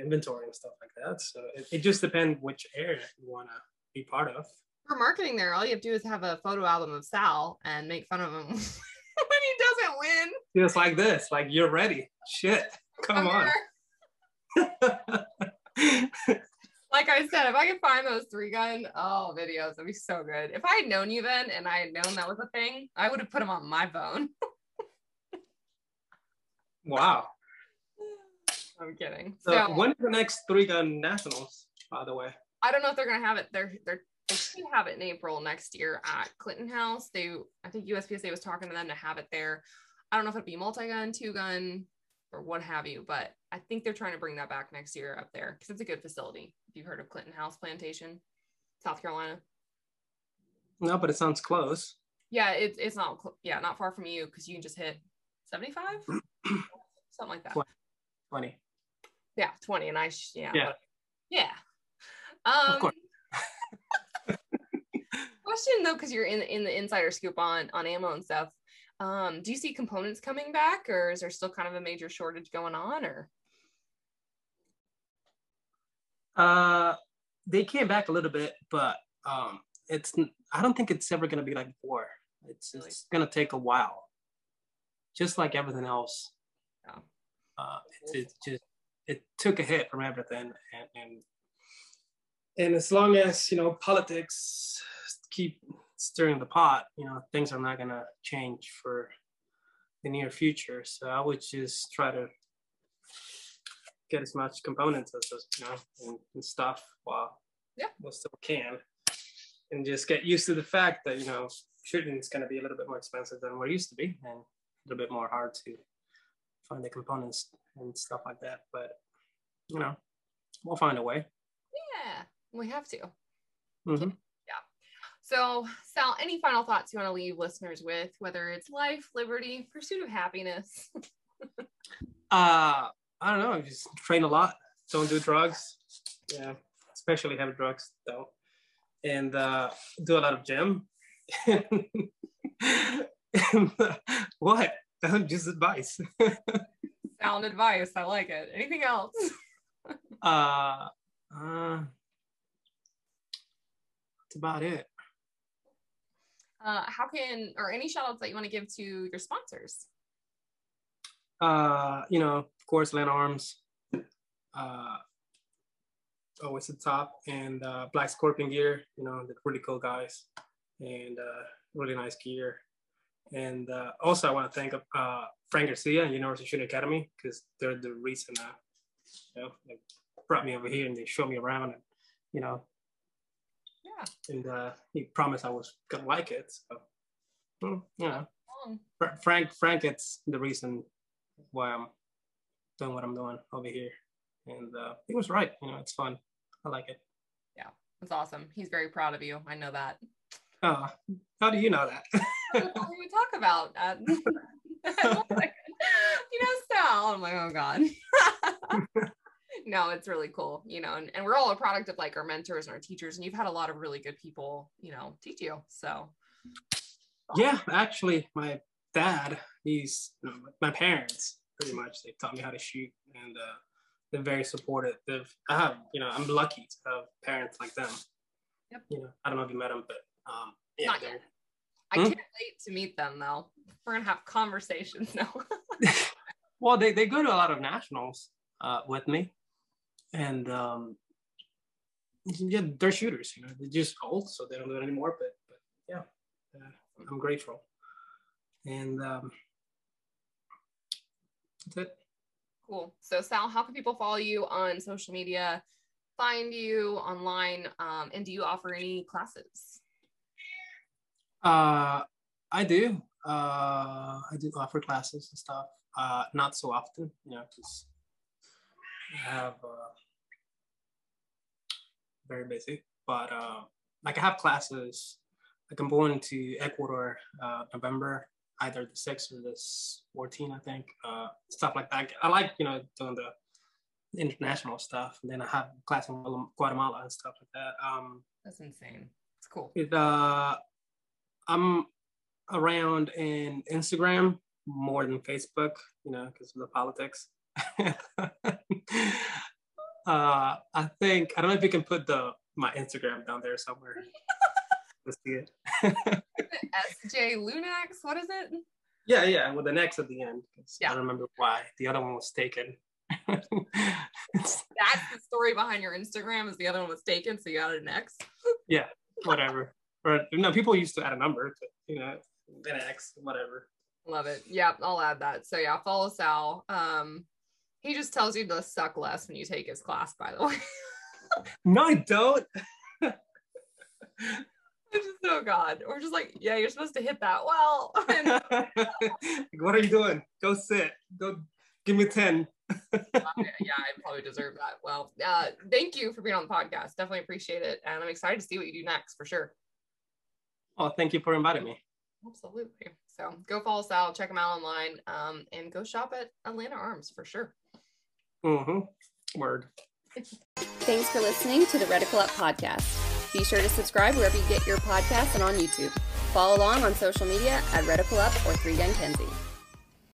inventory and stuff like that. So it, it just depends which area you want to be part of. For marketing, there, all you have to do is have a photo album of Sal and make fun of him (laughs) when he doesn't win. Just like this, like you're ready. Shit, come, come on. (laughs) like I said, if I could find those three gun oh videos, that'd be so good. If I had known you then and I had known that was a thing, I would have put them on my phone. (laughs) wow. I'm kidding. So, so when is the next three gun nationals, by the way? I don't know if they're gonna have it. They're they're they should have it in April next year at Clinton House. They I think USPSA was talking to them to have it there. I don't know if it'd be multi-gun, two-gun, or what have you. But I think they're trying to bring that back next year up there because it's a good facility. If you've heard of Clinton House Plantation, South Carolina. No, but it sounds close. Yeah, it's it's not yeah not far from you because you can just hit seventy five, (clears throat) something like that. Twenty. Yeah, twenty, and I sh- yeah yeah yeah. Um, of course. (laughs) question though, because you're in in the insider scoop on on ammo and stuff. Um, do you see components coming back, or is there still kind of a major shortage going on, or? Uh, they came back a little bit, but um, it's I don't think it's ever gonna be like before. It's it's gonna take a while, just like everything else. Yeah. Uh, it's, it's just it took a hit from everything, and, and and as long as you know politics keep stirring the pot, you know, things are not gonna change for the near future. So I would just try to get as much components as you know and, and stuff while yeah. we still can, and just get used to the fact that you know shooting is gonna be a little bit more expensive than what it used to be, and a little bit more hard to find the components and stuff like that. But you know, we'll find a way. Yeah, we have to. Mm-hmm. So, Sal, any final thoughts you want to leave listeners with, whether it's life, liberty, pursuit of happiness? (laughs) uh, I don't know. Just train a lot. Don't do drugs. Yeah, especially heavy drugs. Don't. And uh, do a lot of gym. (laughs) and, uh, (laughs) what? Just advice. Sound advice. I like it. Anything else? (laughs) uh, uh, that's about it uh, how can or any shout outs that you want to give to your sponsors uh you know of course Land Arms, uh always at the top and uh black scorpion gear you know the really cool guys and uh really nice gear and uh, also i want to thank uh frank garcia and Universal Shooting Academy because they're the reason uh you know they brought me over here and they showed me around and you know yeah. And uh, he promised I was gonna like it. So, you know, Fr- Frank, Frank, it's the reason why I'm doing what I'm doing over here. And uh, he was right. You know, it's fun. I like it. Yeah, it's awesome. He's very proud of you. I know that. Oh, how do you know that? we talk about. (laughs) (laughs) (laughs) Uh, you know, Sal. I'm like, oh god (laughs) no, it's really cool, you know, and, and we're all a product of like our mentors and our teachers, and you've had a lot of really good people, you know, teach you. So, yeah, actually, my dad, he's my parents pretty much. They taught me how to shoot, and uh, they're very supportive. They've, I have, you know, I'm lucky to have parents like them. Yep. You know, I don't know if you met them, but um, yeah, Not yet. I Hmm? can't wait to meet them though. We're gonna have conversations now. (laughs) well, they, they go to a lot of nationals uh, with me, and um, yeah, they're shooters. You know, they're just old, so they don't do it anymore. But but yeah, uh, I'm grateful, and um, that's it. cool. So Sal, how can people follow you on social media, find you online, um, and do you offer any classes? Uh, I do. Uh, I do offer classes and stuff. Uh, not so often, you know, because I have uh, very busy. But uh, like I have classes. Like I'm going to Ecuador uh, November, either the sixth or the 14th, I think. Uh, stuff like that. I like you know doing the international stuff. And then I have class in Guatemala and stuff like that. Um, That's insane. It's cool. it, uh, I'm around in Instagram more than Facebook, you know, because of the politics. (laughs) uh, I think I don't know if you can put the my Instagram down there somewhere. (laughs) Let's see it. SJ Lunax, what is it? yeah, yeah, with an X at the end. I Yeah. don't remember why the other one was taken. (laughs) That's the story behind your Instagram. Is the other one was taken, so you got an X. Yeah, whatever. Or no, people used to add a number, but, you know, an X, whatever. Love it. Yeah, I'll add that. So yeah, follow Sal. Um, he just tells you to suck less when you take his class. By the way, (laughs) No, I don't. (laughs) It's just oh god, we're just like yeah, you're supposed to hit that well. (laughs) What are you doing? Go sit. Go give me 10. yeah, I probably deserve that. Well, uh, thank you for being on the podcast. Definitely appreciate it, and I'm excited to see what you do next for sure. Oh, thank you for inviting me. Absolutely. So go follow Sal, check him out online, um, and go shop at Atlanta Arms for sure. Mm-hmm. Word. Thanks for listening to the Reticle Up podcast. Be sure to subscribe wherever you get your podcasts and on YouTube. Follow along on social media at Reticle Up or Three Gun Kenzie.